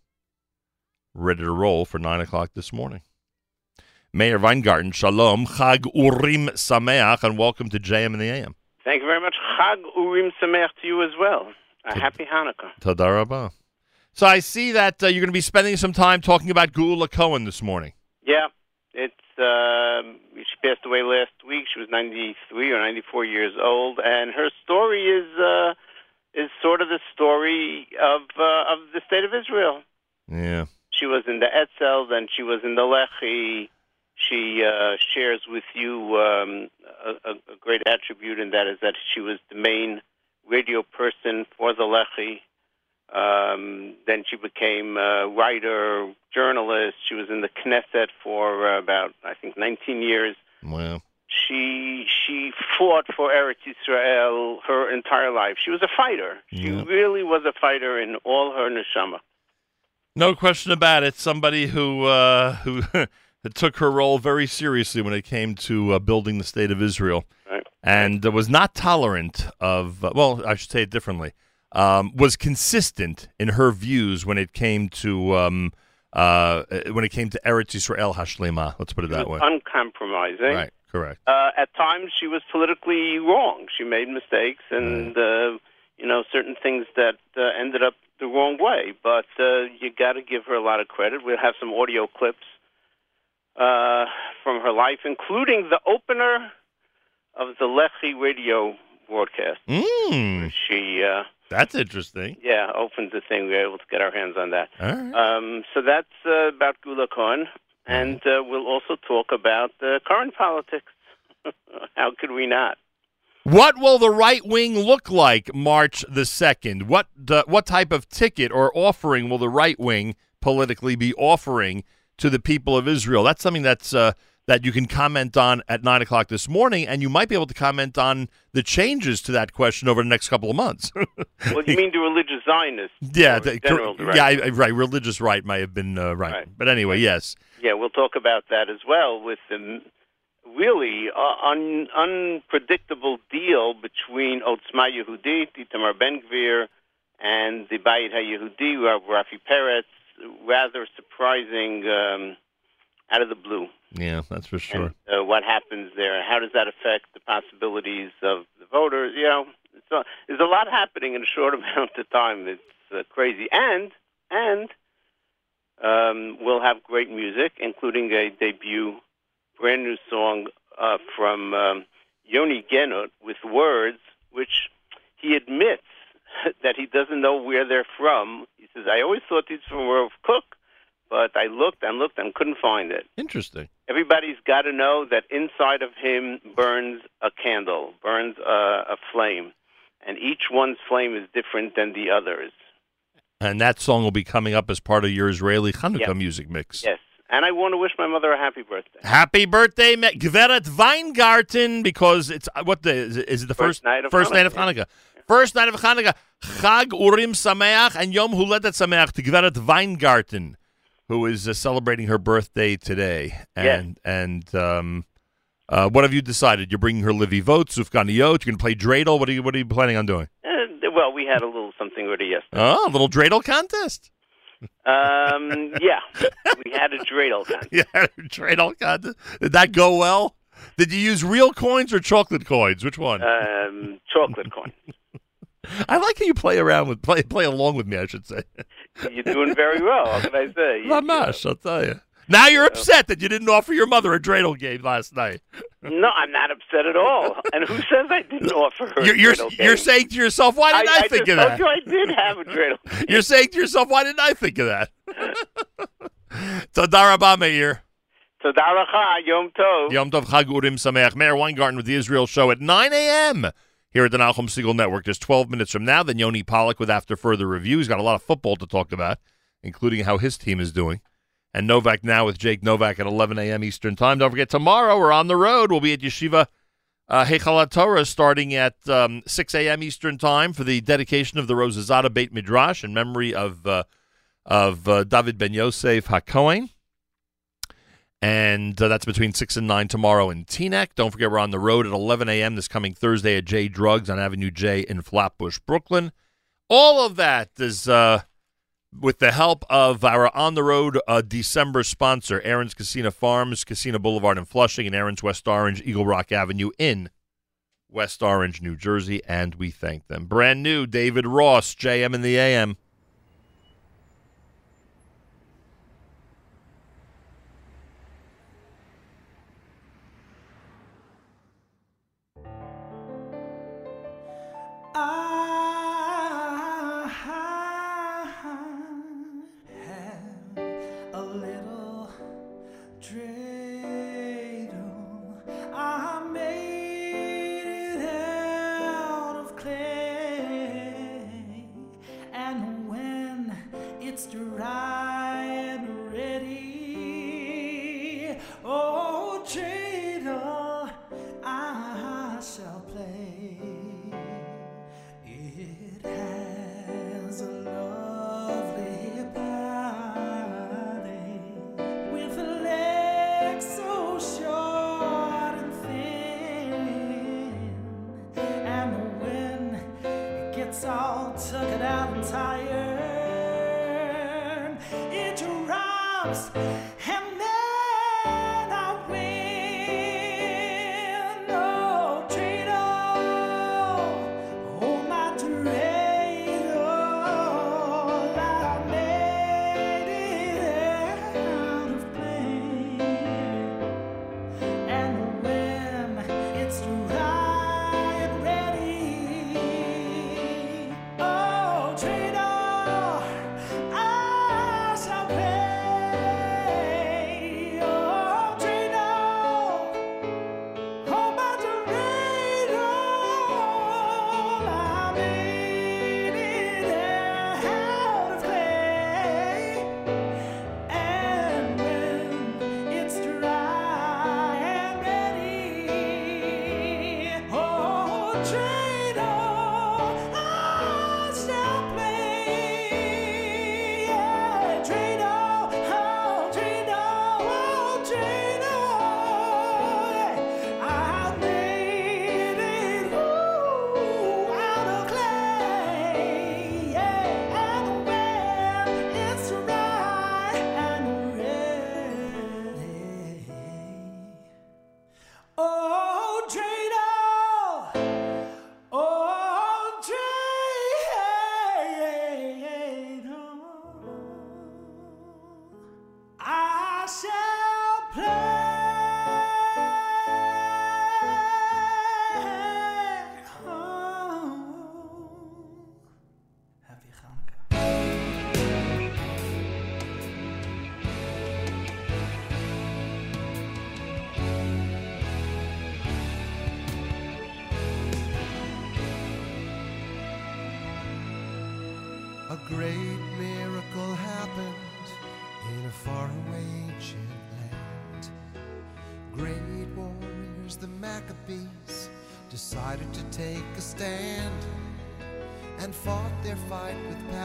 B: ready to roll for 9 o'clock this morning. Meir Weingarten, Shalom, Chag Urim Sameach, and welcome to JM in the AM.
V: Thank you very much. Chag Urim Sameach to you as well. A happy Hanukkah.
B: Tadarabah. So I see that uh, you're going to be spending some time talking about Geula Cohen this morning.
V: Yeah, it's um she passed away last week. She was 93 or 94 years old, and her story is uh, is sort of the story of uh, of the state of Israel.
B: Yeah.
V: She was in the Etzel, then she was in the Lechi. She uh, shares with you um, a, a a great attribute, and that is that she was the main radio person for the Lechi. Um, then she became a writer, journalist. She was in the Knesset for uh, about, I think, 19 years.
B: Wow.
V: She she fought for Eretz Israel her entire life. She was a fighter. She
B: Yeah.
V: really was a fighter in all her neshama.
B: No question about it. Somebody who uh, who took her role very seriously when it came to uh, building the state of Israel,
V: Right.
B: and uh, was not tolerant of. Uh, well, I should say it differently. Um, was consistent in her views when it came to um, uh, when it came to Eretz Israel Hashlema. Let's put it that way.
V: Uncompromising.
B: Right. Correct.
V: Uh, at times, she was politically wrong. She made mistakes, and uh, you know certain things that uh, ended up the wrong way. But uh, you got to give her a lot of credit. We'll have some audio clips uh, from her life, including the opener of the Lechi radio broadcast.
B: Mm,
V: She, uh,
B: that's interesting.
V: yeah, opened the thing. We were able to get our hands on that.
B: Right.
V: Um, so that's uh, about Geula Cohen, and uh, we'll also talk about uh, current politics. How could we not?
B: What will the right wing look like March the second? What the, what type of ticket or offering will the right wing politically be offering to the people of Israel? That's something that's uh, that you can comment on at nine o'clock this morning, and you might be able to comment on the changes to that question over the next couple of months.
V: Well, you mean to religious Zionists?
B: yeah, the-
V: general
B: yeah. I, right. Religious right may have been uh, right. but anyway, yes.
V: Yeah, we'll talk about that as well with the really uh, un- unpredictable deal between Otzma Yehudit, Itamar Ben-Gvir, and the Bayit HaYehudi, Rav Rafi Peretz. Rather surprising um, out of the blue.
B: Yeah, that's for sure.
V: uh, what happens there. How does that affect the possibilities of the voters? You know, it's a, there's a lot happening in a short amount of time. It's uh, crazy, and and um, we'll have great music, including a debut, brand new song uh, from um, Yoni Genut with words which he admits that he doesn't know where they're from. Says, "I always thought these were of Kook." But I looked and looked and couldn't find it.
B: Interesting.
V: Everybody's got to know that inside of him burns a candle, burns a, a flame, and each one's flame is different than the others.
B: And that song will be coming up as part of your Israeli Hanukkah music mix.
V: Yes, and I want to wish my mother a happy birthday.
B: Happy birthday, Gveret Weingarten, because it's uh, what the is it the
V: First
B: first
V: night of
B: first night of
V: Hanukkah.
B: First night of Hanukkah, Chag Urim Sameach and Yom Huledet Sameach to Gveret Weingarten, who is uh, celebrating her birthday today. And and um, uh, what have you decided? You're bringing her levivot, Sufganiyot. You're going to play dreidel. What are you What are you planning on doing?
V: Uh, well, we had a little something already yesterday.
B: Oh, a little dreidel contest.
V: Um, yeah, we had a dreidel contest.
B: Yeah, dreidel contest. Did that go well? Did you use real coins or chocolate coins? Which one?
V: Um, chocolate coin.
B: I like how you play around with play play along with me. I should say.
V: You're doing very well. What can I say? You-
B: Lamash, I'll tell you. Now you're upset that you didn't offer your mother a dreidel game last night.
V: No, I'm not upset at all. And who says I didn't offer her
B: You're you're, you're saying to yourself, why didn't I,
V: I
B: think
V: just
B: of
V: told
B: that?
V: you I did have a dreidel.
B: You're saying to yourself, why didn't I think of that? Tadar Meir.
V: Todaracha, Yom Tov.
B: Yom Tov Chag Urim Sameach. Meir Weingarten with the Israel Show at 9 a.m.
W: here at the Nachum Segal Network. Just 12 minutes from now, then Yoni Pollock with After Further Review. He's got a lot of football to talk about, including how his team is doing. And Novak Now with Jake Novak at 11 a.m. Eastern Time. Don't forget, tomorrow we're on the road. We'll be at Yeshiva uh, Torah starting at um, 6 a.m. Eastern Time for the dedication of the Rosazada Beit Midrash in memory of, uh, of uh, David Ben Yosef HaKohen. And uh, that's between 6 and 9 tomorrow in Teaneck. Don't forget, we're on the road at 11 a.m. this coming Thursday at J Drugs on Avenue J in Flatbush, Brooklyn. All of that is uh, with the help of our on the road uh, December sponsor, Aron's Kissena Farms, Kissena Boulevard in Flushing, and Aron's West Orange, Eagle Rock Avenue in West Orange, New Jersey. And we thank them. Brand new David Ross, JM in the AM.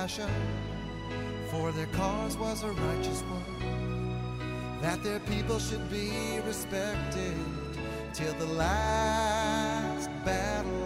F: For their cause was a righteous one, that their people should be respected till the last battle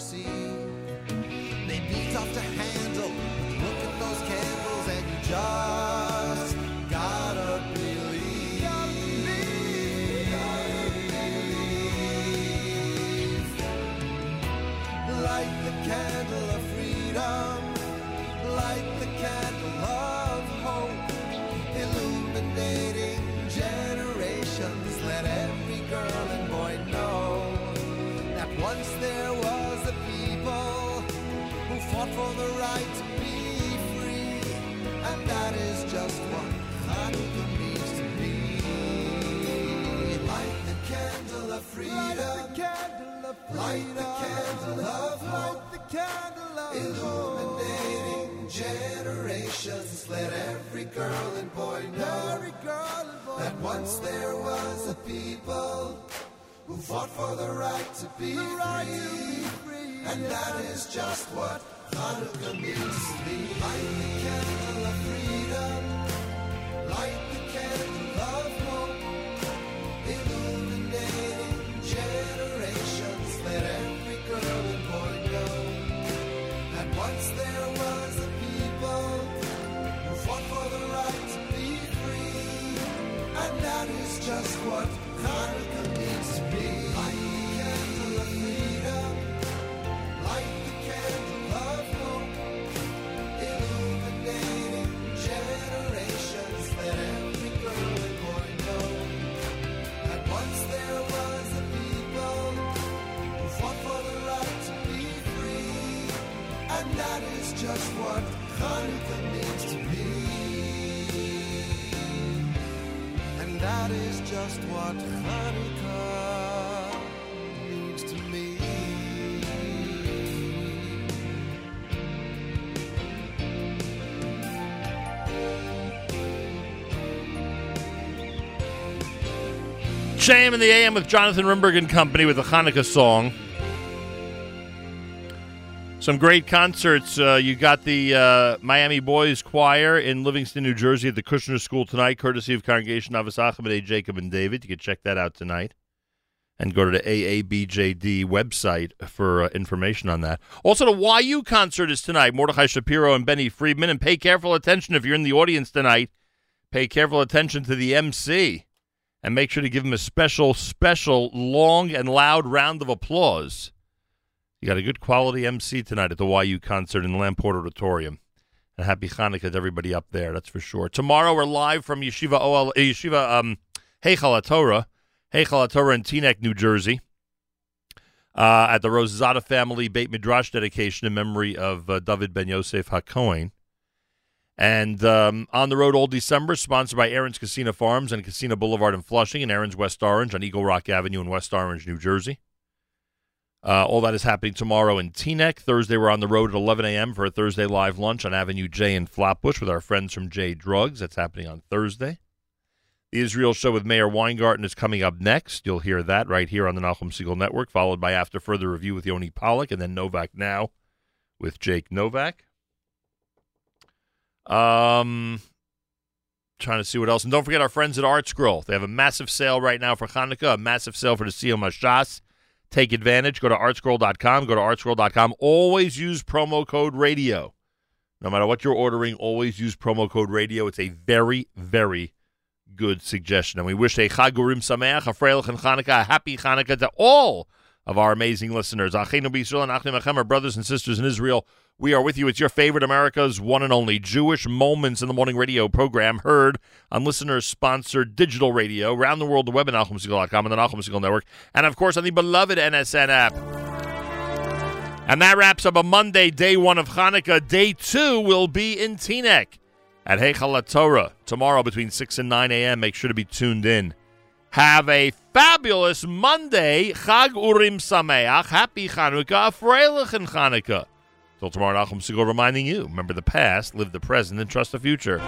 F: us Let every girl and boy know that once there was a people who fought for the right to be free. And that is just what Hanukkah means to me. Light the candle of freedom. Light that is just what Hanukkah means to me. Light the candle of freedom. Light the candle of hope. Illuminating generations. Let every girl and boy know that once there was a people who fought for the right to be free. And that is just what Hanukkah means that is just what Hanukkah means to me.
B: In the AM with Jonathan Rimberg and Company with a Hanukkah song. Some great concerts. Uh, you got the uh, Miami Boys Choir in Livingston, New Jersey at the Kushner School tonight, courtesy of Congregation Ahavas Achim, Jacob, and David. You can check that out tonight. And go to the AABJD website for uh, information on that. Also, the YU concert is tonight. Mordechai Shapiro and Benny Friedman. And pay careful attention if you're in the audience tonight. Pay careful attention to the MC and make sure to give him a special, special, long and loud round of applause. You got a good quality MC tonight at the YU concert in the Lamport Auditorium. And happy Hanukkah to everybody up there, that's for sure. Tomorrow we're live from Yeshiva OL, uh, Yeshiva um, Heichal HaTorah, Heichal in Teaneck, New Jersey, uh, at the Rosada family Beit Midrash dedication in memory of uh, David Ben Yosef HaKohen. And um, on the road all December, sponsored by Aron's Kissena Farms and Kissena Boulevard in Flushing and Aron's West Orange on Eagle Rock Avenue in West Orange, New Jersey. Uh, all that is happening tomorrow in Teaneck. Thursday, we're on the road at 11 a.m. for a Thursday live lunch on Avenue J in Flatbush with our friends from J Drugs. That's happening on Thursday. The Israel Show with Meir Weingarten is coming up next. You'll hear that right here on the Nachum Segal Network, followed by After Further Review with Yoni Pollock, and then Novak Now with Jake Novak. Um, trying to see what else. And don't forget our friends at ArtScroll. They have a massive sale right now for Hanukkah, a massive sale for the Siyum Hashas. Take advantage. Go to artscroll.com. Go to artscroll.com. Always use promo code radio. No matter what you're ordering, always use promo code radio. It's a very, very good suggestion. And we wish a Chag Urim Sameach, a Freilichen Hanukkah, a happy Hanukkah to all of our amazing listeners. Achenu B'Yisrael and Achim Achem, our brothers and sisters in Israel, We are with you. It's your favorite America's one and only Jewish Moments in the Morning radio program, heard on listeners sponsored digital radio around the world, the web at NachumSegal.com and the Nachum Segal Network, and of course on the beloved NSN app. And that wraps up a Monday, day one of Hanukkah. Day two will be in Teaneck at Heichal Torah tomorrow between 6 and 9 a.m. Make sure to be tuned in. Have a fabulous Monday. Chag Urim Sameach. Happy Chanukah. Freilichen Chanukah. Till tomorrow, Nachum Segal reminding you remember the past, live the present, and trust the future.